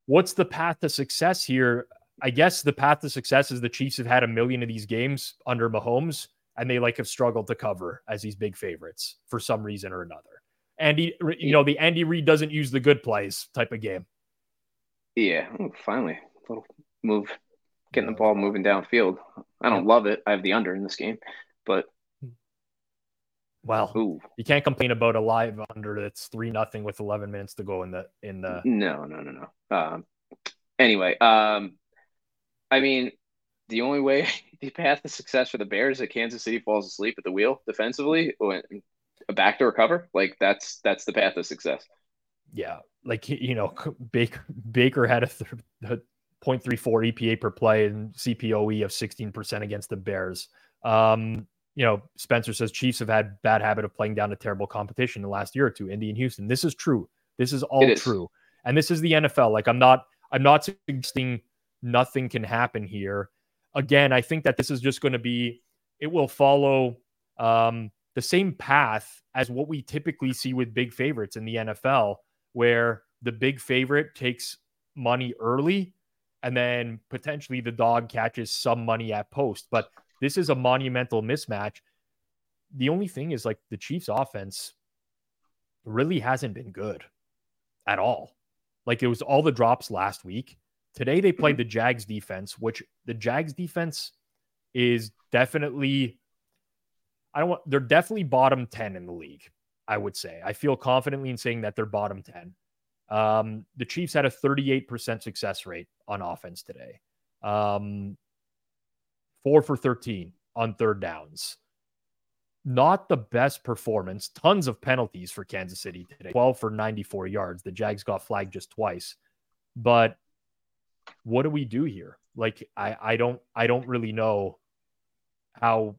what's the path to success here? I guess the path to success is the Chiefs have had a million of these games under Mahomes, and they like have struggled to cover as these big favorites for some reason or another. Andy, you know, the Andy Reid doesn't use the good plays type of game. Yeah, Ooh, finally, a little move, getting the ball moving downfield. I don't love it. I have the under in this game, but well, Ooh. you can't complain about a live under that's three nothing with eleven minutes to go in the in the. No, no, no, no. Um, anyway, um, I mean, the only way the path to success for the Bears is that Kansas City falls asleep at the wheel defensively, when a backdoor cover, like that's that's the path of success. Yeah, like you know, Baker Baker had a, th- a 0.34 EPA per play and CPOE of 16% against the Bears. Um, you know, Spencer says Chiefs have had bad habit of playing down to terrible competition the last year or two. Indy and Houston. This is true. This is all true. And this is the NFL. Like I'm not I'm not suggesting nothing can happen here. Again, I think that this is just going to be, it will follow um, the same path as what we typically see with big favorites in the NFL, where the big favorite takes money early and then potentially the dog catches some money at post. But this is a monumental mismatch. The only thing is, like, the Chiefs' offense really hasn't been good at all. Like, it was all the drops last week. Today they played mm-hmm. the Jags defense, which the Jags defense is definitely I don't want they're definitely bottom 10 in the league, I would say. I feel confidently in saying that they're bottom 10. Um, the Chiefs had a 38% success rate on offense today. Um, four for 13 on third downs. Not the best performance. Tons of penalties for Kansas City today. 12 for 94 yards. The Jags got flagged just twice. But what do we do here? Like I I don't I don't really know how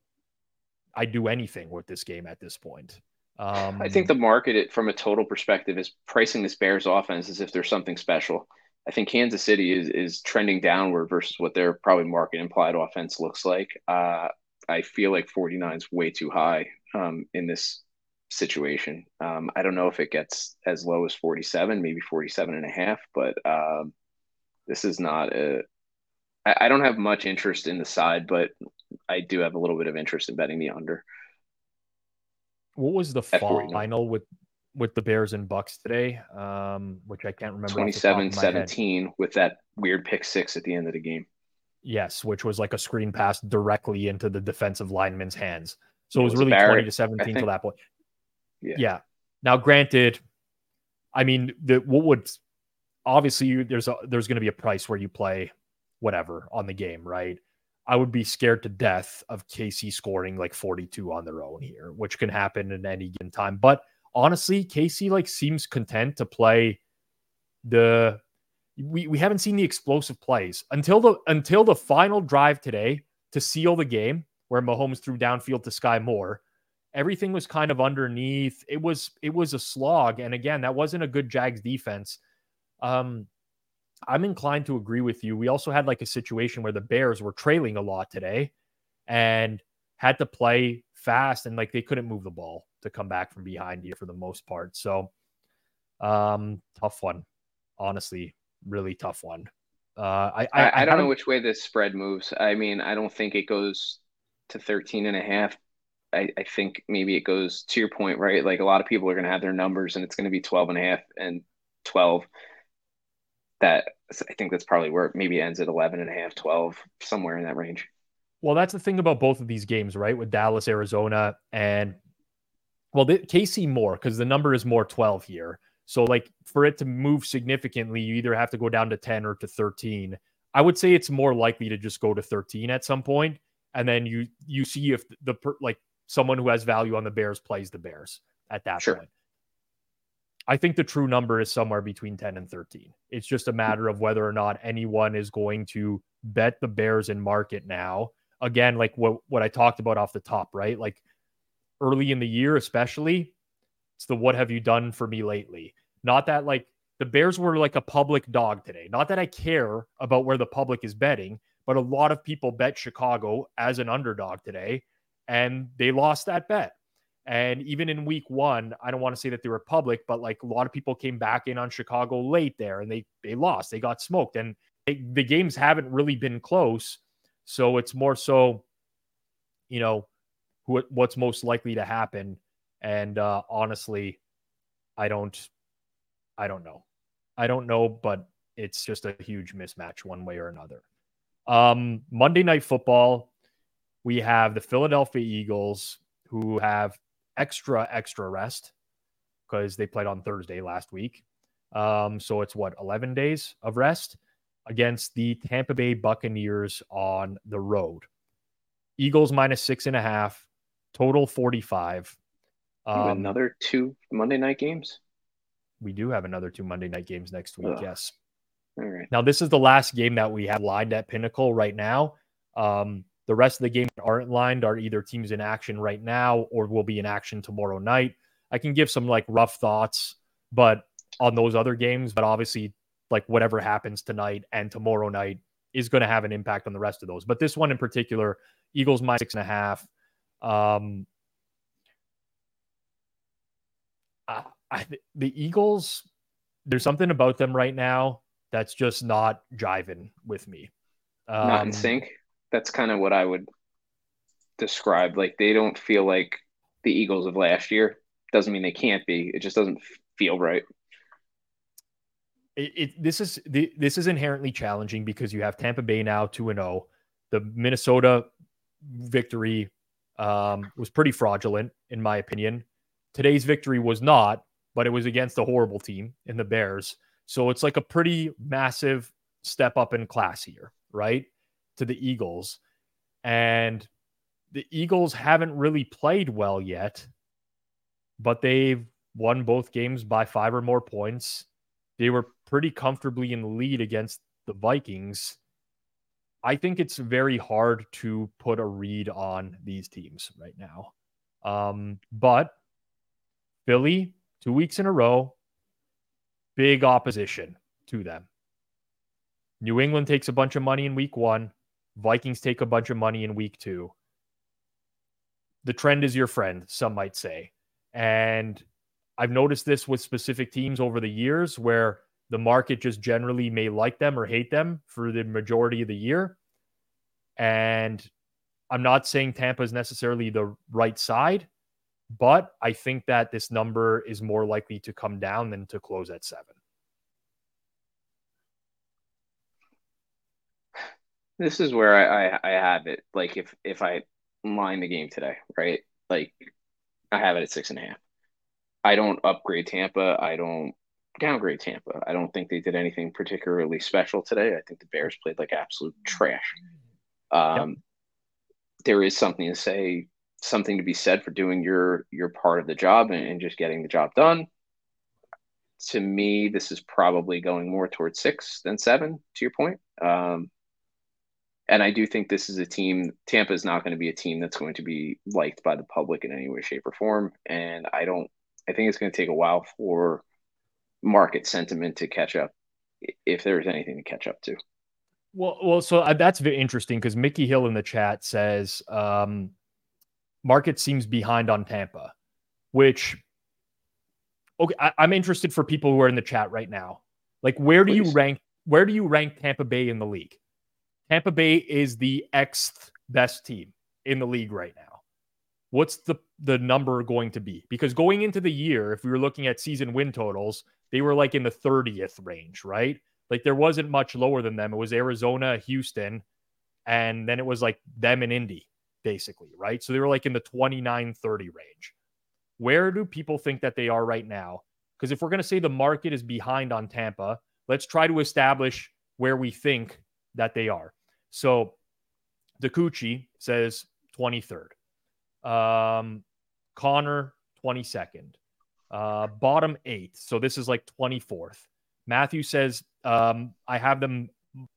I do anything with this game at this point. Um, I think the market, it, from a total perspective, is pricing this Bears offense as if there's something special. I think Kansas City is is trending downward versus what their probably market implied offense looks like. Uh, I feel like 49 is way too high um, in this situation. Um, I don't know if it gets as low as 47, maybe 47 and a half, but um, this is not a. I, I don't have much interest in the side, but I do have a little bit of interest in betting the under. What was the final with with the Bears and Bucks today? Um, which I can't remember. 27-17 with that weird pick six at the end of the game. Yes, which was like a screen pass directly into the defensive lineman's hands. So it was, it was really Barrett, 20 to 17 to that point. Yeah. yeah. Now, granted, I mean, the what would obviously you, there's a, there's going to be a price where you play whatever on the game, right? I would be scared to death of KC scoring like 42 on their own here, which can happen in any given time. But honestly, KC like seems content to play the we, we haven't seen the explosive plays until the until the final drive today to seal the game where Mahomes threw downfield to Skyy Moore. everything was kind of underneath. It was it was a slog, and again, that wasn't a good Jags defense. Um, I'm inclined to agree with you. We also had like a situation where the Bears were trailing a lot today, and had to play fast, and like they couldn't move the ball to come back from behind here for the most part. So, um, tough one, honestly, really tough one. Uh, I, I, I, I don't know which way this spread moves. I mean, I don't think it goes to 13 and a half. I, I think maybe it goes to your point, right? Like a lot of people are going to have their numbers and it's going to be 12 and a half and 12. That I think that's probably where it maybe ends at 11 and a half, 12, somewhere in that range. Well, that's the thing about both of these games, right? With Dallas, Arizona, and well, the, KC more because the number is more 12 here. So, like, for it to move significantly, you either have to go down to 10 or to 13. I would say it's more likely to just go to 13 at some point, and then you you see if the like someone who has value on the Bears plays the Bears at that sure. point. I think the true number is somewhere between 10 and 13. It's just a matter of whether or not anyone is going to bet the Bears in market now. Again, like what, what I talked about off the top, right? Like early in the year, especially, it's the what have you done for me lately? Not that like the Bears were like a public dog today. Not that I care about where the public is betting, but a lot of people bet Chicago as an underdog today and they lost that bet. And even in week one, I don't want to say that they were public, but like a lot of people came back in on Chicago late there and they they lost, they got smoked, and they, the games haven't really been close. So it's more so, you know, who, what's most likely to happen. And uh, honestly, I don't, I don't know, I don't know, but it's just a huge mismatch one way or another. Um, Monday Night Football we have the Philadelphia Eagles who have extra, extra rest because they played on Thursday last week. Um, so it's what, 11 days of rest against the Tampa Bay Buccaneers on the road. Eagles minus six and a half, total 45. Um, another two Monday night games? We do have another two Monday night games next week. Ugh. Yes. All right. Now, this is the last game that we have lined at Pinnacle right now. Um, the rest of the games aren't lined are either teams in action right now or will be in action tomorrow night. I can give some like rough thoughts, but on those other games, but obviously like whatever happens tonight and tomorrow night is going to have an impact on the rest of those. But this one in particular, Eagles minus six and a half. Um, I, I, the Eagles, there's something about them right now that's just not jiving with me. Um, not in um, sync that's kind of what I would describe. Like they don't feel like the Eagles of last year. Doesn't mean they can't be. It just doesn't feel right. It, it this is this is inherently challenging because you have Tampa Bay now two and zero. Oh. The Minnesota victory um, was pretty fraudulent in my opinion. Today's victory was not, but it was against a horrible team in the Bears. So it's like a pretty massive step up in class here, right? To the Eagles. And the Eagles haven't really played well yet, but they've won both games by five or more points. They were pretty comfortably in the lead against the Vikings. I think it's very hard to put a read on these teams right now. Um, but Philly, two weeks in a row, big opposition to them. New England takes a bunch of money in week one. Vikings take a bunch of money in week two. The trend is your friend, some might say. And I've noticed this with specific teams over the years where the market just generally may like them or hate them for the majority of the year. And I'm not saying Tampa is necessarily the right side, but I think that this number is more likely to come down than to close at seven. This is where I, I, I have it. Like if if I line the game today, right? Like I have it at six and a half. I don't upgrade Tampa. I don't downgrade Tampa. I don't think they did anything particularly special today. I think the Bears played like absolute trash. Um, yep. There is something to say, something to be said for doing your your part of the job and, and just getting the job done. To me, this is probably going more towards six than seven. To your point, um, and I do think this is a team. Tampa is not going to be a team that's going to be liked by the public in any way, shape, or form. And I don't. I think it's going to take a while for market sentiment to catch up, if there's anything to catch up to. Well, well, so uh, that's very interesting because Mickey Hill in the chat says um, market seems behind on Tampa, which okay, I, am interested for people who are in the chat right now. Like, where do Please. you rank? Where do you rank Tampa Bay in the league? Tampa Bay is the Xth best team in the league right now. What's the the number going to be? Because going into the year, if we were looking at season win totals, they were like in the 30th range, right? Like there wasn't much lower than them. It was Arizona, Houston, and then it was like them and Indy, basically, right? So they were like in the 29 30 range. Where do people think that they are right now? Because if we're going to say the market is behind on Tampa, let's try to establish where we think that they are. So Dakuchi says 23rd. Um, Connor, 22nd. Uh, bottom eight. So this is like 24th. Matthew says, um, I have them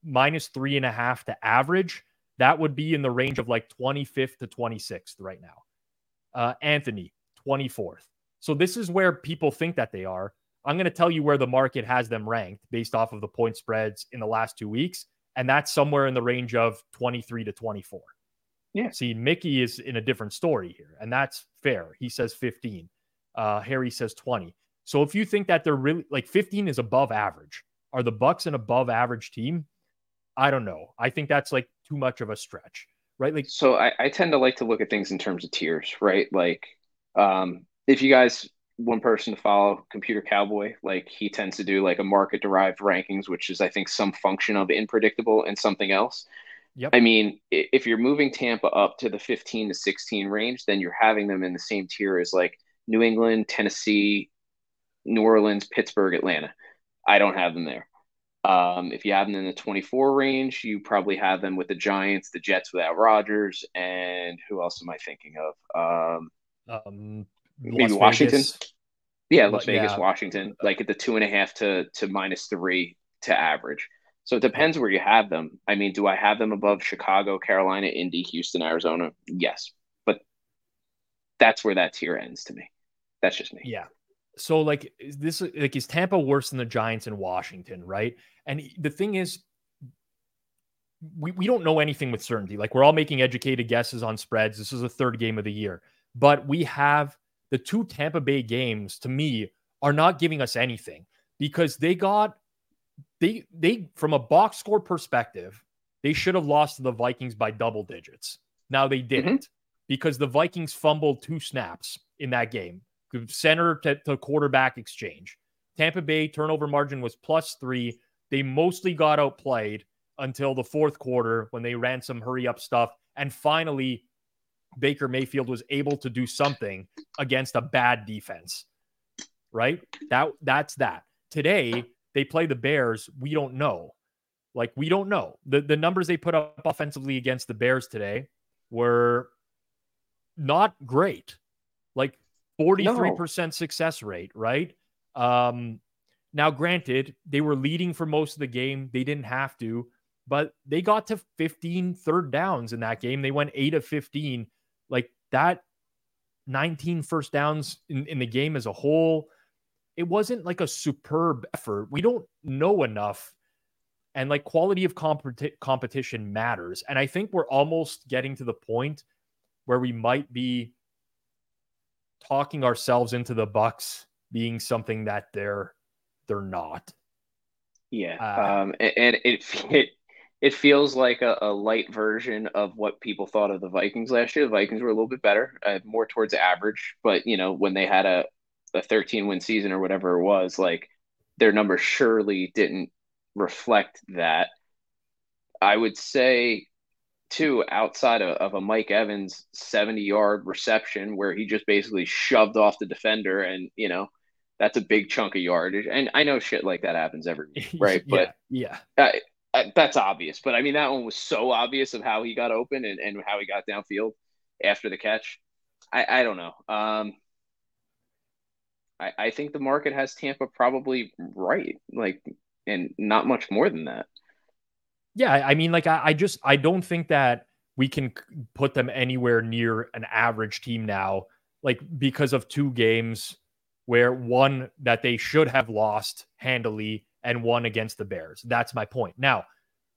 minus three and a half to average. That would be in the range of like 25th to 26th right now. Uh, Anthony, 24th. So this is where people think that they are. I'm going to tell you where the market has them ranked based off of the point spreads in the last two weeks. And that's somewhere in the range of 23 to 24. Yeah. See, Mickey is in a different story here, and that's fair. He says 15. Uh, Harry says 20. So if you think that they're really like 15 is above average, are the Bucks an above average team? I don't know. I think that's like too much of a stretch, right? Like, so I, I tend to like to look at things in terms of tiers, right? Like, um, if you guys one person to follow, Computer Cowboy, like he tends to do like a market derived rankings, which is I think some function of unpredictable and something else. Yep. I mean, if you're moving Tampa up to the 15 to 16 range, then you're having them in the same tier as like New England, Tennessee, New Orleans, Pittsburgh, Atlanta. I don't have them there. Um, if you have them in the 24 range, you probably have them with the Giants, the Jets without Rodgers, and who else am I thinking of? Um, um, maybe Washington. Vegas. Yeah, Las Vegas, yeah. Washington, uh, like at the two and a half to to minus three to average. So it depends where you have them. I mean, do I have them above Chicago, Carolina, Indy, Houston, Arizona? Yes, but that's where that tier ends to me. That's just me. Yeah. So like is this like is Tampa worse than the Giants in Washington, right? And the thing is we, we don't know anything with certainty. Like we're all making educated guesses on spreads. This is the third game of the year. But we have the two Tampa Bay games to me are not giving us anything because they got they they from a box score perspective, they should have lost to the Vikings by double digits. Now they didn't mm-hmm. because the Vikings fumbled two snaps in that game, center to, to quarterback exchange. Tampa Bay turnover margin was plus three. They mostly got outplayed until the fourth quarter when they ran some hurry up stuff. And finally, Baker Mayfield was able to do something against a bad defense. Right? That that's that. Today they play the Bears. We don't know. Like we don't know. The the numbers they put up offensively against the Bears today were not great. Like 43% no. success rate, right? Um now granted, they were leading for most of the game. They didn't have to, but they got to 15 third downs in that game. They went 8 of 15 like that 19 first downs in, in the game as a whole, it wasn't like a superb effort. We don't know enough. And like quality of competi- competition matters. And I think we're almost getting to the point where we might be talking ourselves into the Bucks being something that they're they're not. Yeah, uh, um, and, and it, it it feels like a, a, light version of what people thought of the Vikings last year. The Vikings were a little bit better, uh, more towards average, but you know when they had a a 13 win season or whatever it was, like their numbers surely didn't reflect that. I would say too, outside of, of a Mike Evans 70 yard reception where he just basically shoved off the defender and you know that's a big chunk of yardage. And I know shit like that happens every week, right? yeah, but yeah, I, that's obvious, but I mean that one was so obvious of how he got open and, and how he got downfield after the catch. I, I don't know. Um, I, I think the market has Tampa probably right, like, and not much more than that. Yeah, I mean, like I, I just I don't think that we can put them anywhere near an average team now, like because of two games where one that they should have lost handily and one against the Bears. That's my point. Now,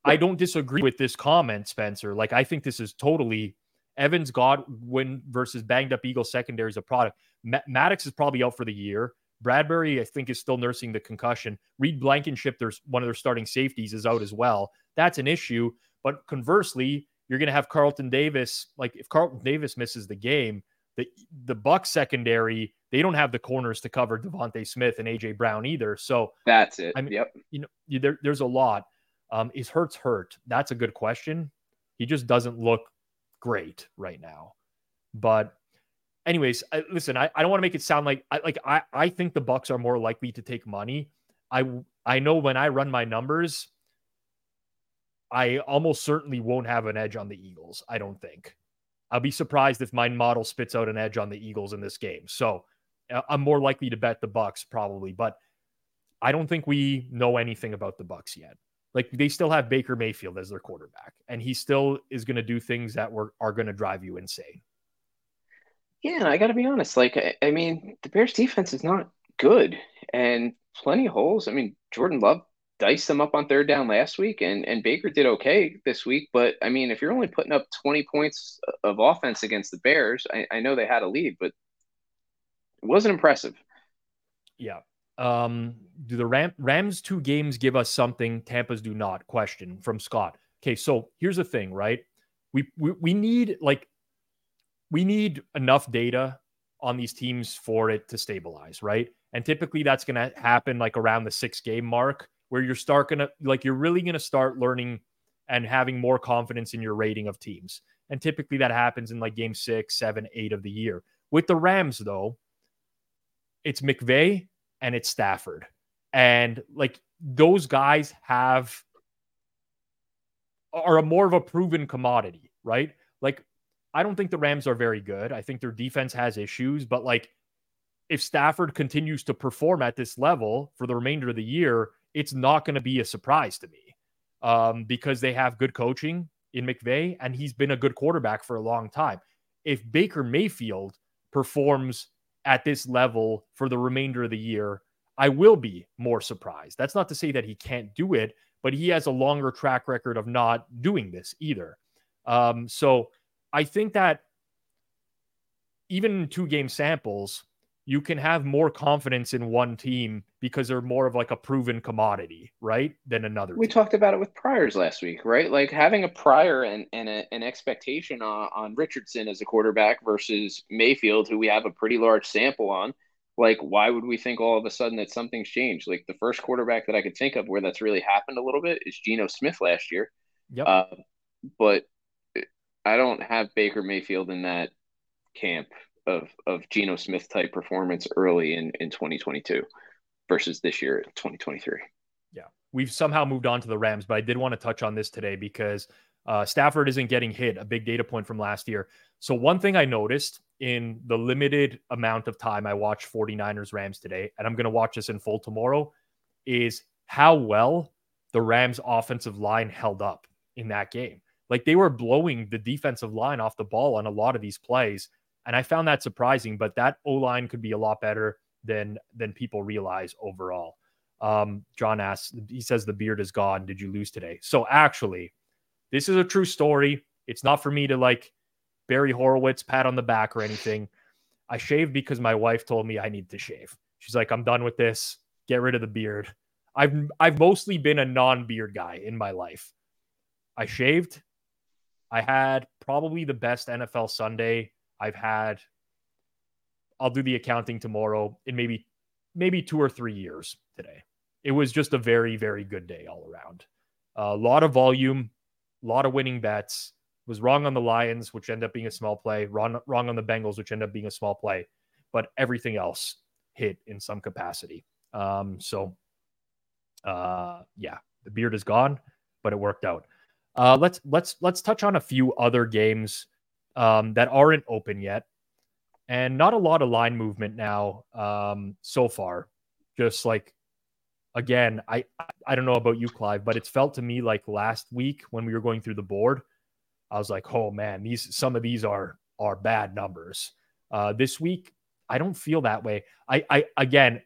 I don't disagree with this comment, Spencer. Like I think this is totally Evans Godwin versus banged up Eagle secondary is a product. Ma- Maddox is probably out for the year. Bradberry, I think, is still nursing the concussion. Reed Blankenship, there's one of their starting safeties, is out as well. That's an issue. But conversely, you're going to have Carlton Davis. Like if Carlton Davis misses the game, the the Buck secondary they don't have the corners to cover DeVonta Smith and AJ Brown either. So that's it. I mean, yep. You know, there, there's a lot. Um, is Hurts hurt? That's a good question. He just doesn't look great right now. But anyways, I, listen, I, I don't want to make it sound like I like I, I think the Bucks are more likely to take money. I I know when I run my numbers, I almost certainly won't have an edge on the Eagles. I don't think. I'll be surprised if my model spits out an edge on the Eagles in this game. So Uh, I'm more likely to bet the Bucks probably, but I don't think we know anything about the Bucks yet. Like they still have Baker Mayfield as their quarterback, and he still is going to do things that were are going to drive you insane. Yeah, I got to be honest. Like, I, I, mean, the Bears' defense is not good, and plenty of holes. I mean, Jordan Love diced them up on third down last week, and and Baker did okay this week. But I mean, if you're only putting up 20 points of offense against the Bears, I, I know they had a lead, but wasn't impressive. Yeah, um, do the Ram- Rams two games give us something Tampa's do not? Question from Scott. Okay, so here's the thing, right? We, we we need like we need enough data on these teams for it to stabilize, right? And typically that's going to happen like around the six game mark where you're start going to like you're really going to start learning and having more confidence in your rating of teams. And typically that happens in like game six, seven, eight of the year. With the Rams, though, it's McVay and it's Stafford. And like those guys have are a more of a proven commodity, right? Like I don't think the Rams are very good. I think their defense has issues, but like if Stafford continues to perform at this level for the remainder of the year, it's not going to be a surprise to me um, because they have good coaching in McVay and he's been a good quarterback for a long time. If Baker Mayfield performs at this level for the remainder of the year, I will be more surprised. That's not to say that he can't do it, but he has a longer track record of not doing this either. Um, so I think that even two game samples, you can have more confidence in one team because they're more of like a proven commodity, right? Than another. We team. talked about it with Priors last week, right? Like having a Prior and, and a, an expectation on, on Richardson as a quarterback versus Mayfield, who we have a pretty large sample on. Like, why would we think all of a sudden that something's changed? Like the first quarterback that I could think of where that's really happened a little bit is Geno Smith last year. Yep. Uh, but I don't have Baker Mayfield in that camp of of Geno Smith type performance early in in 2022 versus this year 2023. Yeah, we've somehow moved on to the Rams, but I did want to touch on this today because uh, Stafford isn't getting hit, a big data point from last year. So one thing I noticed in the limited amount of time I watched 49ers Rams today, and I'm going to watch this in full tomorrow, is how well the Rams offensive line held up in that game. Like they were blowing the defensive line off the ball on a lot of these plays. And I found that surprising, but that O line could be a lot better than than people realize overall. Um, John asks, he says the beard is gone. Did you lose today? So actually, this is a true story. It's not for me to like Barry Horowitz pat on the back or anything. I shaved because my wife told me I need to shave. She's like, I'm done with this. Get rid of the beard. I've I've mostly been a non-beard guy in my life. I shaved. I had probably the best NFL Sunday I've had, I'll do the accounting tomorrow in maybe maybe two or three years today. It was just a very, very good day all around. A lot of volume, a lot of winning bets. Was wrong on the Lions, which ended up being a small play. Wrong, wrong on the Bengals, which ended up being a small play. But everything else hit in some capacity. Um, so, uh, yeah, the beard is gone, but it worked out. Uh, let's let's let's touch on a few other games um, that aren't open yet, and not a lot of line movement now um, so far. Just like again, I I don't know about you, Clive, but it's felt to me like last week when we were going through the board, I was like, oh man, these some of these are are bad numbers. Uh, this week, I don't feel that way. I I again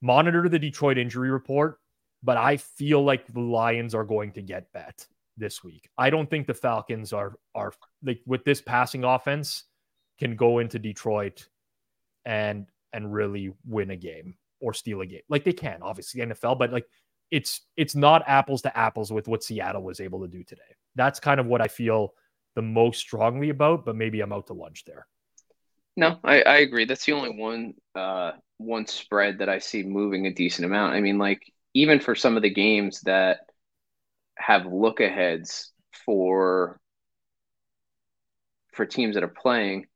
monitor the Detroit injury report, but I feel like the Lions are going to get bet this week. I don't think the Falcons are are like with this passing offense can go into Detroit and and really win a game or steal a game. Like they can, obviously NFL, but like it's it's not apples to apples with what Seattle was able to do today. That's kind of what I feel the most strongly about, but maybe I'm out to lunch there. No, I, I agree. That's the only one uh one spread that I see moving a decent amount. I mean, like even for some of the games that have look aheads for for teams that are playing,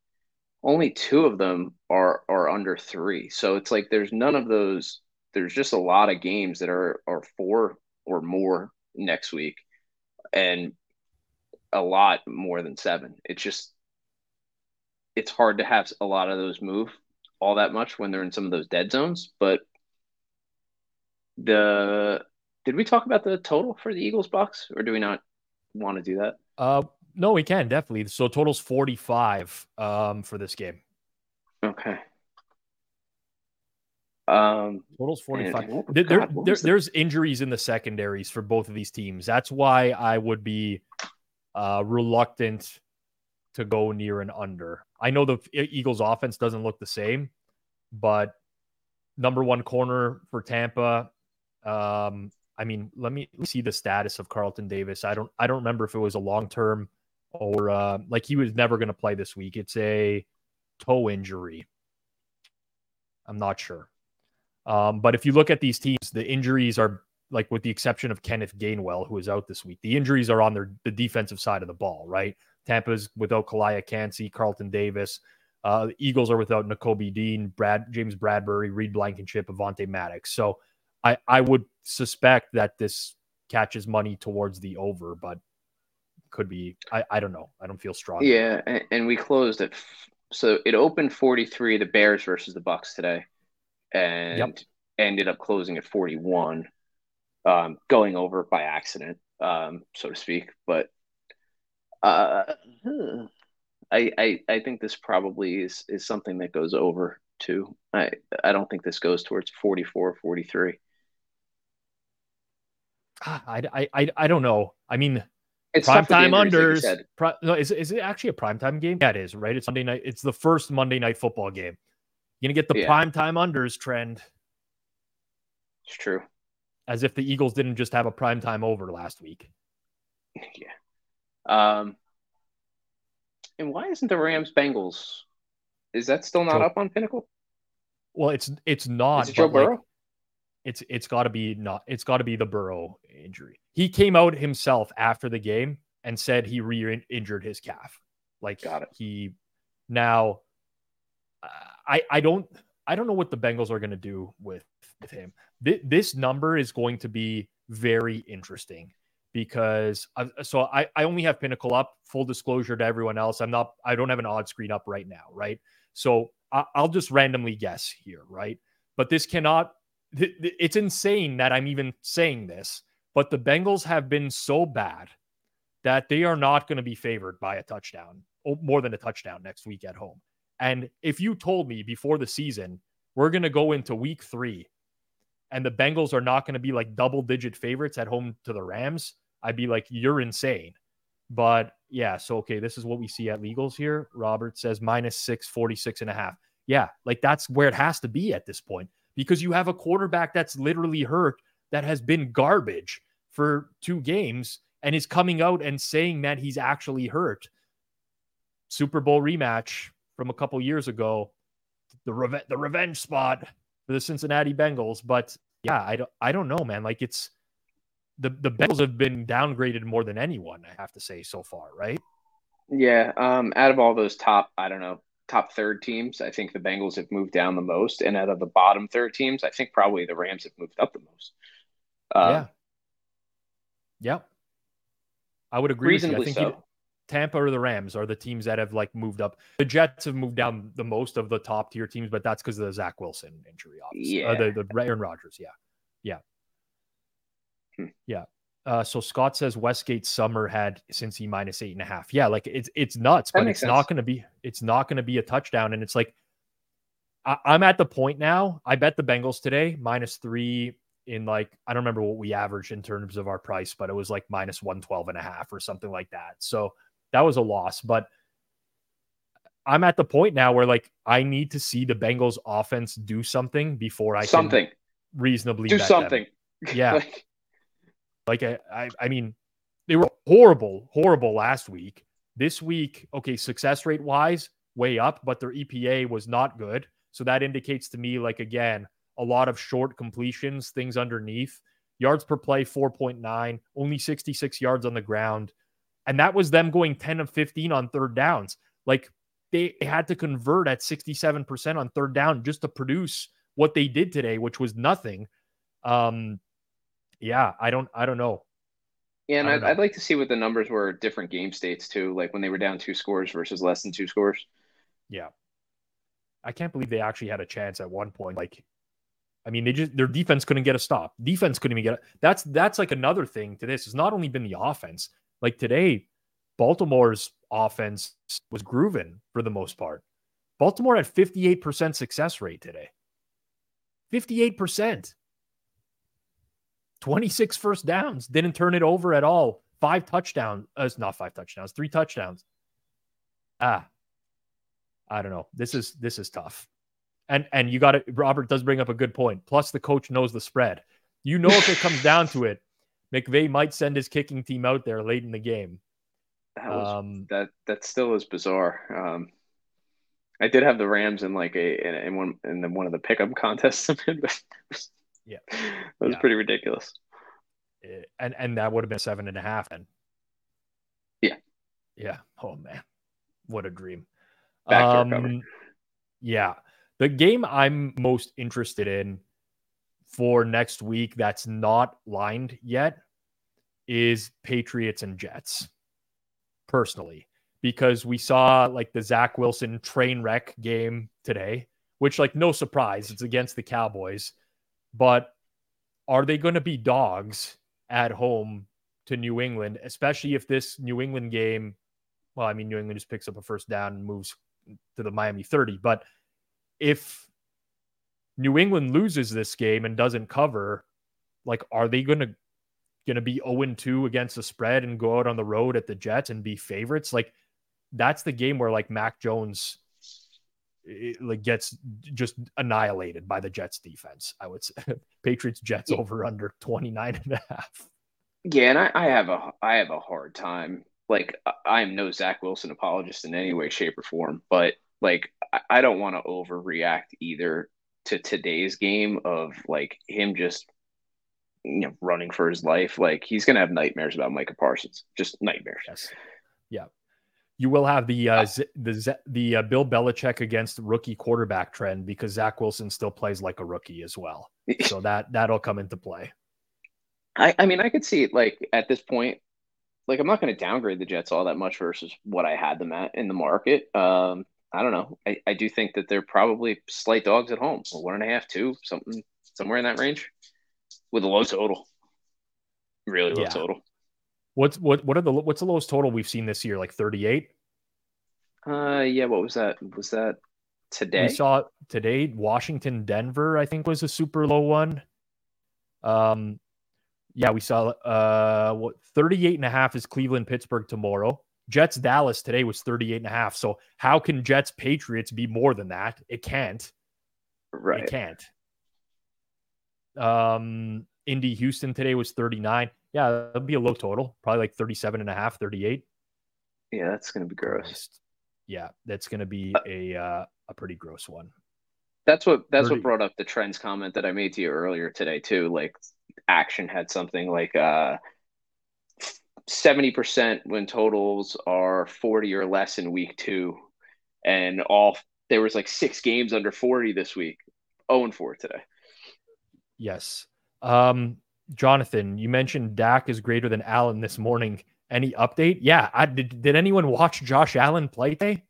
only two of them are are under three. So it's like there's none of those. There's just a lot of games that are are four or more next week, and a lot more than seven. It's just it's hard to have a lot of those move all that much when they're in some of those dead zones. But the did we talk about the total for the Eagles box, or do we not want to do that? Uh, no, we can definitely. So total's 45 um, for this game. Okay. Um, Total's 45. there, there, there there's injuries in the secondaries for both of these teams. That's why I would be uh, reluctant to go near and under. I know the Eagles offense doesn't look the same, but number one corner for Tampa. Um, I mean, let me see the status of Carlton Davis. I don't I don't remember if it was a long term or uh, like he was never going to play this week. It's a toe injury. I'm not sure. Um, but if you look at these teams, the injuries are like, with the exception of Kenneth Gainwell, who is out this week, the injuries are on their the defensive side of the ball, right? Tampa's without Calijah Kancey, Carlton Davis. Uh, Eagles are without Nakobe Dean, Brad James Bradberry, Reed Blankenship, Avonte Maddox. So I I would suspect that this catches money towards the over, but could be. I, I don't know. I don't feel strong. Yeah, and, and we closed at so it opened 43 the Bears versus the Bucks today, and yep. ended up closing at 41, um, going over by accident, um, so to speak. But uh, I, I I think this probably is is something that goes over too. I I don't think this goes towards 44, 43. I, I, I don't know. I mean, it's prime time unders. Like pri- no, is, is it actually a prime time game? Yeah, it is, right? It's Monday night. It's the first Monday night football game. You're gonna get the yeah. prime time unders trend. It's true. As if the Eagles didn't just have a prime time over last week. Yeah. Um. And why isn't the Rams Bengals? Is that still not Joe, up on Pinnacle? Well, it's it's not. Is it Joe Burrow? Like, it's it's got to be not. It's got to be the Burrow injury. He came out himself after the game and said he re-injured his calf. Like Got it. he now I I don't I don't know what the Bengals are going to do with with him. Th- this number is going to be very interesting because I, so I I only have Pinnacle up. Full disclosure to everyone else, I'm not I don't have an odd screen up right now, right? So I, I'll just randomly guess here, right? But this cannot. Th- it's insane that I'm even saying this but the Bengals have been so bad that they are not going to be favored by a touchdown, more than a touchdown next week at home. And if you told me before the season, we're going to go into week three and the Bengals are not going to be like double digit favorites at home to the Rams, I'd be like, you're insane. But yeah, so okay, this is what we see at legals here. Robert says minus six, 46 and a half. Yeah, like that's where it has to be at this point because you have a quarterback that's literally hurt that has been garbage for two games and is coming out and saying that he's actually hurt. Super Bowl rematch from a couple years ago, the reve- the revenge spot for the Cincinnati Bengals. But yeah, I don't I don't know, man. Like it's the the Bengals have been downgraded more than anyone, I have to say so far, right? Yeah, um, out of all those top, I don't know, top third teams, I think the Bengals have moved down the most, and out of the bottom third teams, I think probably the Rams have moved up the most. Um, yeah. Yep. I would agree. Reasonably with you. I think so. Tampa or the Rams are the teams that have like moved up. The Jets have moved down the most of the top tier teams, but that's because of the Zach Wilson injury, obviously. Yeah. Uh, the, the Aaron Rodgers, yeah. Yeah. Hmm. Yeah. Uh, so Scott says Westgate Summer had Cincy minus eight and a half. Yeah, like it's it's nuts, That but it's not going to be it's not going to be a touchdown. And it's like I, I'm at the point now. I bet the Bengals today minus three in like I don't remember what we averaged in terms of our price, but it was like minus 112 and a half or something like that. So that was a loss. But I'm at the point now where like I need to see the Bengals offense do something before I can something. reasonably Do bet them. something. Yeah. Like, Like I, I, I mean, they were horrible, horrible last week. This week, okay, success rate wise, way up, but their EPA was not good. So that indicates to me, like again, a lot of short completions, things underneath. Yards per play, 4.9, only 66 yards on the ground. And that was them going 10 of 15 on third downs. Like they had to convert at 67% on third down just to produce what they did today, which was nothing. Um, yeah, I don't, I don't know. yeah, and I'd, know. I'd like to see what the numbers were different game states too, like when they were down two scores versus less than two scores. Yeah. I can't believe they actually had a chance at one point. Like, I mean, they just their defense couldn't get a stop. Defense couldn't even get a, that's that's like another thing to this. It's not only been the offense. Like today, Baltimore's offense was grooving for the most part. Baltimore had 58% success rate today. 58%. 26 first downs. Didn't turn it over at all. Five touchdowns. Uh, it's not five touchdowns, three touchdowns. Ah, I don't know. This is this is tough. And and you got it. Robert does bring up a good point. Plus, the coach knows the spread. You know, if it comes down to it, McVay might send his kicking team out there late in the game. That was Um, that that still is bizarre. Um, I did have the Rams in like a in, in one in the, one of the pickup contests, but Yeah. that was Yeah. pretty ridiculous. eh, and and that would have been seven and a half then. Yeah. Yeah. Oh man, what a dream. Backdoor cover. Um, yeah, the game I'm most interested in for next week that's not lined yet is Patriots and Jets. Personally, because we saw like the Zach Wilson train wreck game today, which like no surprise, it's against the Cowboys, but are they going to be dogs at home to New England, especially if this New England game? Well, I mean, New England just picks up a first down and moves to the Miami 30, but if New England loses this game and doesn't cover, like, are they going to going to be 0 2 against the spread and go out on the road at the Jets and be favorites? Like, that's the game where like Mac Jones it, like gets just annihilated by the Jets defense. I would say Patriots Jets Yeah. over under 29 and a half. Yeah, and I, I have a I have a hard time. Like I- am no Zach Wilson apologist in any way, shape, or form, but like I, I don't want to overreact either to today's game of like him just you know running for his life. Like he's gonna have nightmares about Micah Parsons, just nightmares. Yes. Yeah. You will have the uh, Z- the Z- the uh, Bill Belichick against rookie quarterback trend because Zach Wilson still plays like a rookie as well. So that that'll come into play. I, I mean, I could see it like at this point, like I'm not going to downgrade the Jets all that much versus what I had them at in the market. Um, I don't know. I, I do think that they're probably slight dogs at home, one and a half, two, something somewhere in that range, with a low total, really low Yeah. total. What's what what are the what's the lowest total we've seen this year? Like 38? Uh, yeah. What was that? Was that today? We saw today Washington Denver I think was a super low one. Um yeah, we saw uh what 38 and a half is Cleveland Pittsburgh tomorrow. Jets Dallas today was 38 and a half. So how can Jets Patriots be more than that? It can't. Right. It can't. Um Indy Houston today was 39. Yeah, that'll be a low total, probably like 37 and a half, 38. Yeah, that's going to be gross. Yeah, that's going to be a uh, a pretty gross one. That's what that's 30. what brought up the trends comment that I made to you earlier today too. Like action had something like uh 70% when totals are 40 or less in week 2 and all there was like 6 games under 40 this week. 0 and 4 today. Yes. Um, Jonathan, you mentioned Dak is greater than Allen this morning. Any update? Yeah. I, did, did anyone watch Josh Allen play today?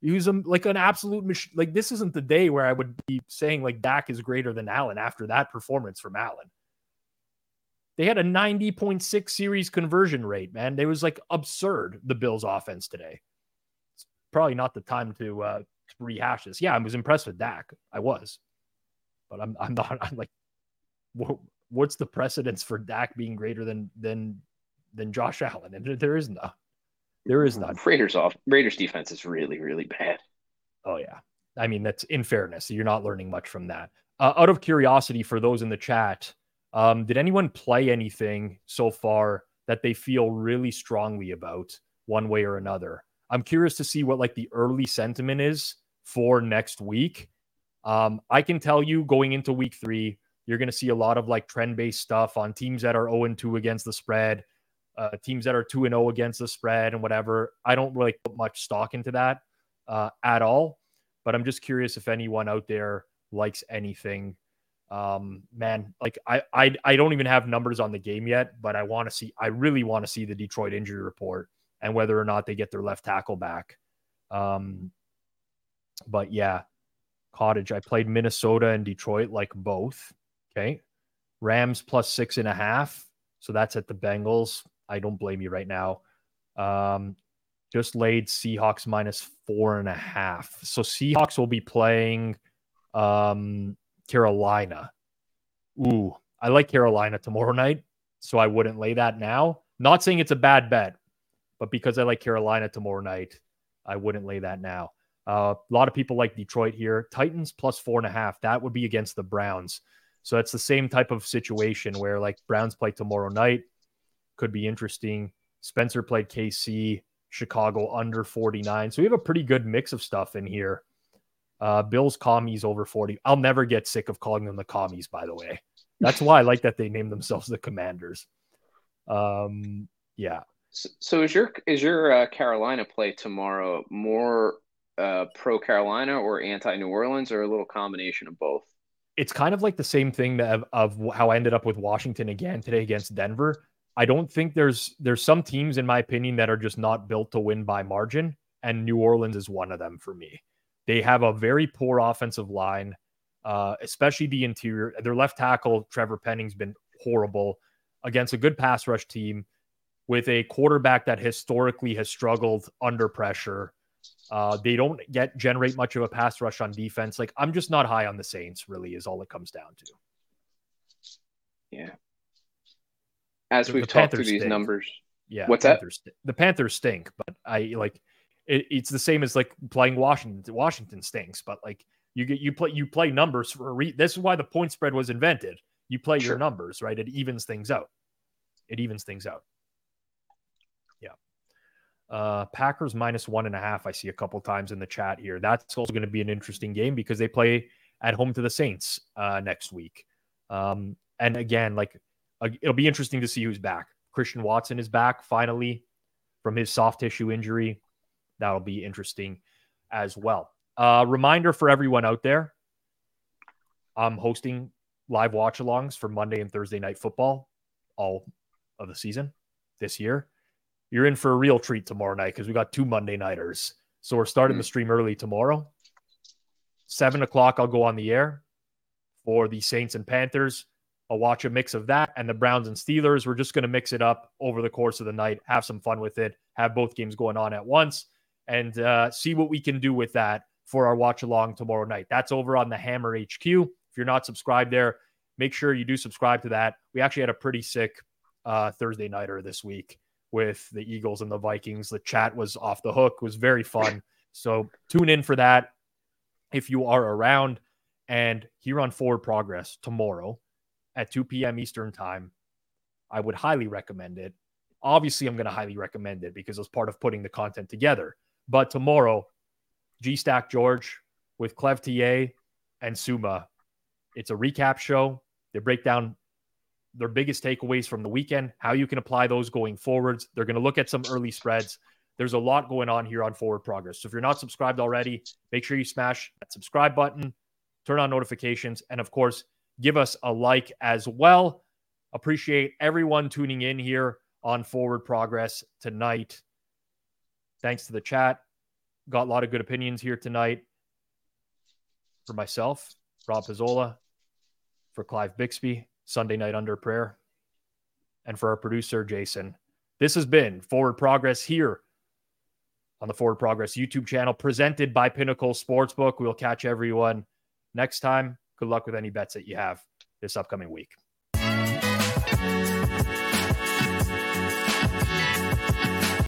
He was um, like an absolute mach- like this isn't the day where I would be saying like Dak is greater than Allen after that performance from Allen. They had a 90.6 series conversion rate, man. It was like absurd, the Bills offense today. It's probably not the time to uh, rehash this. Yeah, I was impressed with Dak. I was. But I'm I'm not I'm like what, what's the precedence for Dak being greater than than than Josh Allen? And there is none. There is none. Raiders off Raiders defense is really, really bad. Oh yeah. I mean, that's in fairness. You're not learning much from that. Uh, out of curiosity for those in the chat, um, did anyone play anything so far that they feel really strongly about one way or another? I'm curious to see what like the early sentiment is for next week. Um, I can tell you going into week three, you're going to see a lot of like trend based stuff on teams that are 0 2 against the spread, uh, teams that are 2 and 0 against the spread and whatever. I don't really put much stock into that uh, at all, but I'm just curious if anyone out there likes anything. Um, man, like I, I, I don't even have numbers on the game yet, but I want to see, I really want to see the Detroit injury report and whether or not they get their left tackle back. Um, but yeah, Cottage. I played Minnesota and Detroit like both. Okay. Rams plus six and a half. So that's at the Bengals. I don't blame you right now. Um, just laid Seahawks minus four and a half. So Seahawks will be playing um, Carolina. Ooh, I like Carolina tomorrow night. So I wouldn't lay that now. Not saying it's a bad bet, but because I like Carolina tomorrow night, I wouldn't lay that now. Uh, a lot of people like Detroit here. Titans plus four and a half. That would be against the Browns. So it's the same type of situation where like Browns play tomorrow night. Could be interesting. Spencer played KC, Chicago under 49. So we have a pretty good mix of stuff in here. Uh, Bills commies over 40. I'll never get sick of calling them the commies, by the way. That's why I like that they name themselves the commanders. Um, yeah. So, so is your is your uh, Carolina play tomorrow more uh, pro Carolina or anti New Orleans, or a little combination of both? It's kind of like the same thing that of, how I ended up with Washington again today against Denver. I don't think there's there's some teams in my opinion that are just not built to win by margin, and New Orleans is one of them for me. They have a very poor offensive line, uh, especially the interior. Their left tackle Trevor Penning's been horrible against a good pass rush team with a quarterback that historically has struggled under pressure uh, they don't get generate much of a pass rush on defense. Like I'm just not high on the Saints. Really, is all it comes down to. Yeah. As the, we've the talked through these numbers, yeah. What's Panthers, that? The Panthers stink, but I like it, it's the same as like playing Washington. Washington stinks, but like you get you play you play numbers for a re- this is why the point spread was invented. You play sure. your numbers, right? It evens things out. It evens things out. Uh, Packers minus one and a half. I see a couple times in the chat here. That's also going to be an interesting game because they play at home to the Saints uh, next week. Um, and again, like uh, it'll be interesting to see who's back. Christian Watson is back finally from his soft tissue injury. That'll be interesting as well. Uh, reminder for everyone out there I'm hosting live watch alongs for Monday and Thursday night football all of the season this year you're in for a real treat tomorrow night because we got two Monday nighters. So we're starting mm-hmm. the stream early tomorrow. Seven o'clock, I'll go on the air for the Saints and Panthers. I'll watch a mix of that and the Browns and Steelers. We're just going to mix it up over the course of the night, have some fun with it, have both games going on at once, and uh, see what we can do with that for our watch along tomorrow night. That's over on the Hammer HQ. If you're not subscribed there, make sure you do subscribe to that. We actually had a pretty sick uh, Thursday nighter this week with the Eagles and the Vikings. The chat was off the hook, was very fun. So tune in for that if you are around. And here on Forward Progress tomorrow at 2 p.m. Eastern Time, I would highly recommend it. Obviously, I'm going to highly recommend it because it's part of putting the content together. But tomorrow, G Stack George with Clev TA and Suma. It's a recap show. They break down their biggest takeaways from the weekend, how you can apply those going forwards. They're going to look at some early spreads. There's a lot going on here on Forward Progress. So if you're not subscribed already, make sure you smash that subscribe button, turn on notifications, and of course, give us a like as well. Appreciate everyone tuning in here on Forward Progress tonight. Thanks to the chat. Got a lot of good opinions here tonight. For myself, Rob Pizzola, for Clive Bixby, Sunday night under prayer. and for our producer, Jason. This has been Forward Progress here on the Forward Progress YouTube channel, presented by Pinnacle Sportsbook. We'll catch everyone next time. Good luck with any bets that you have this upcoming week.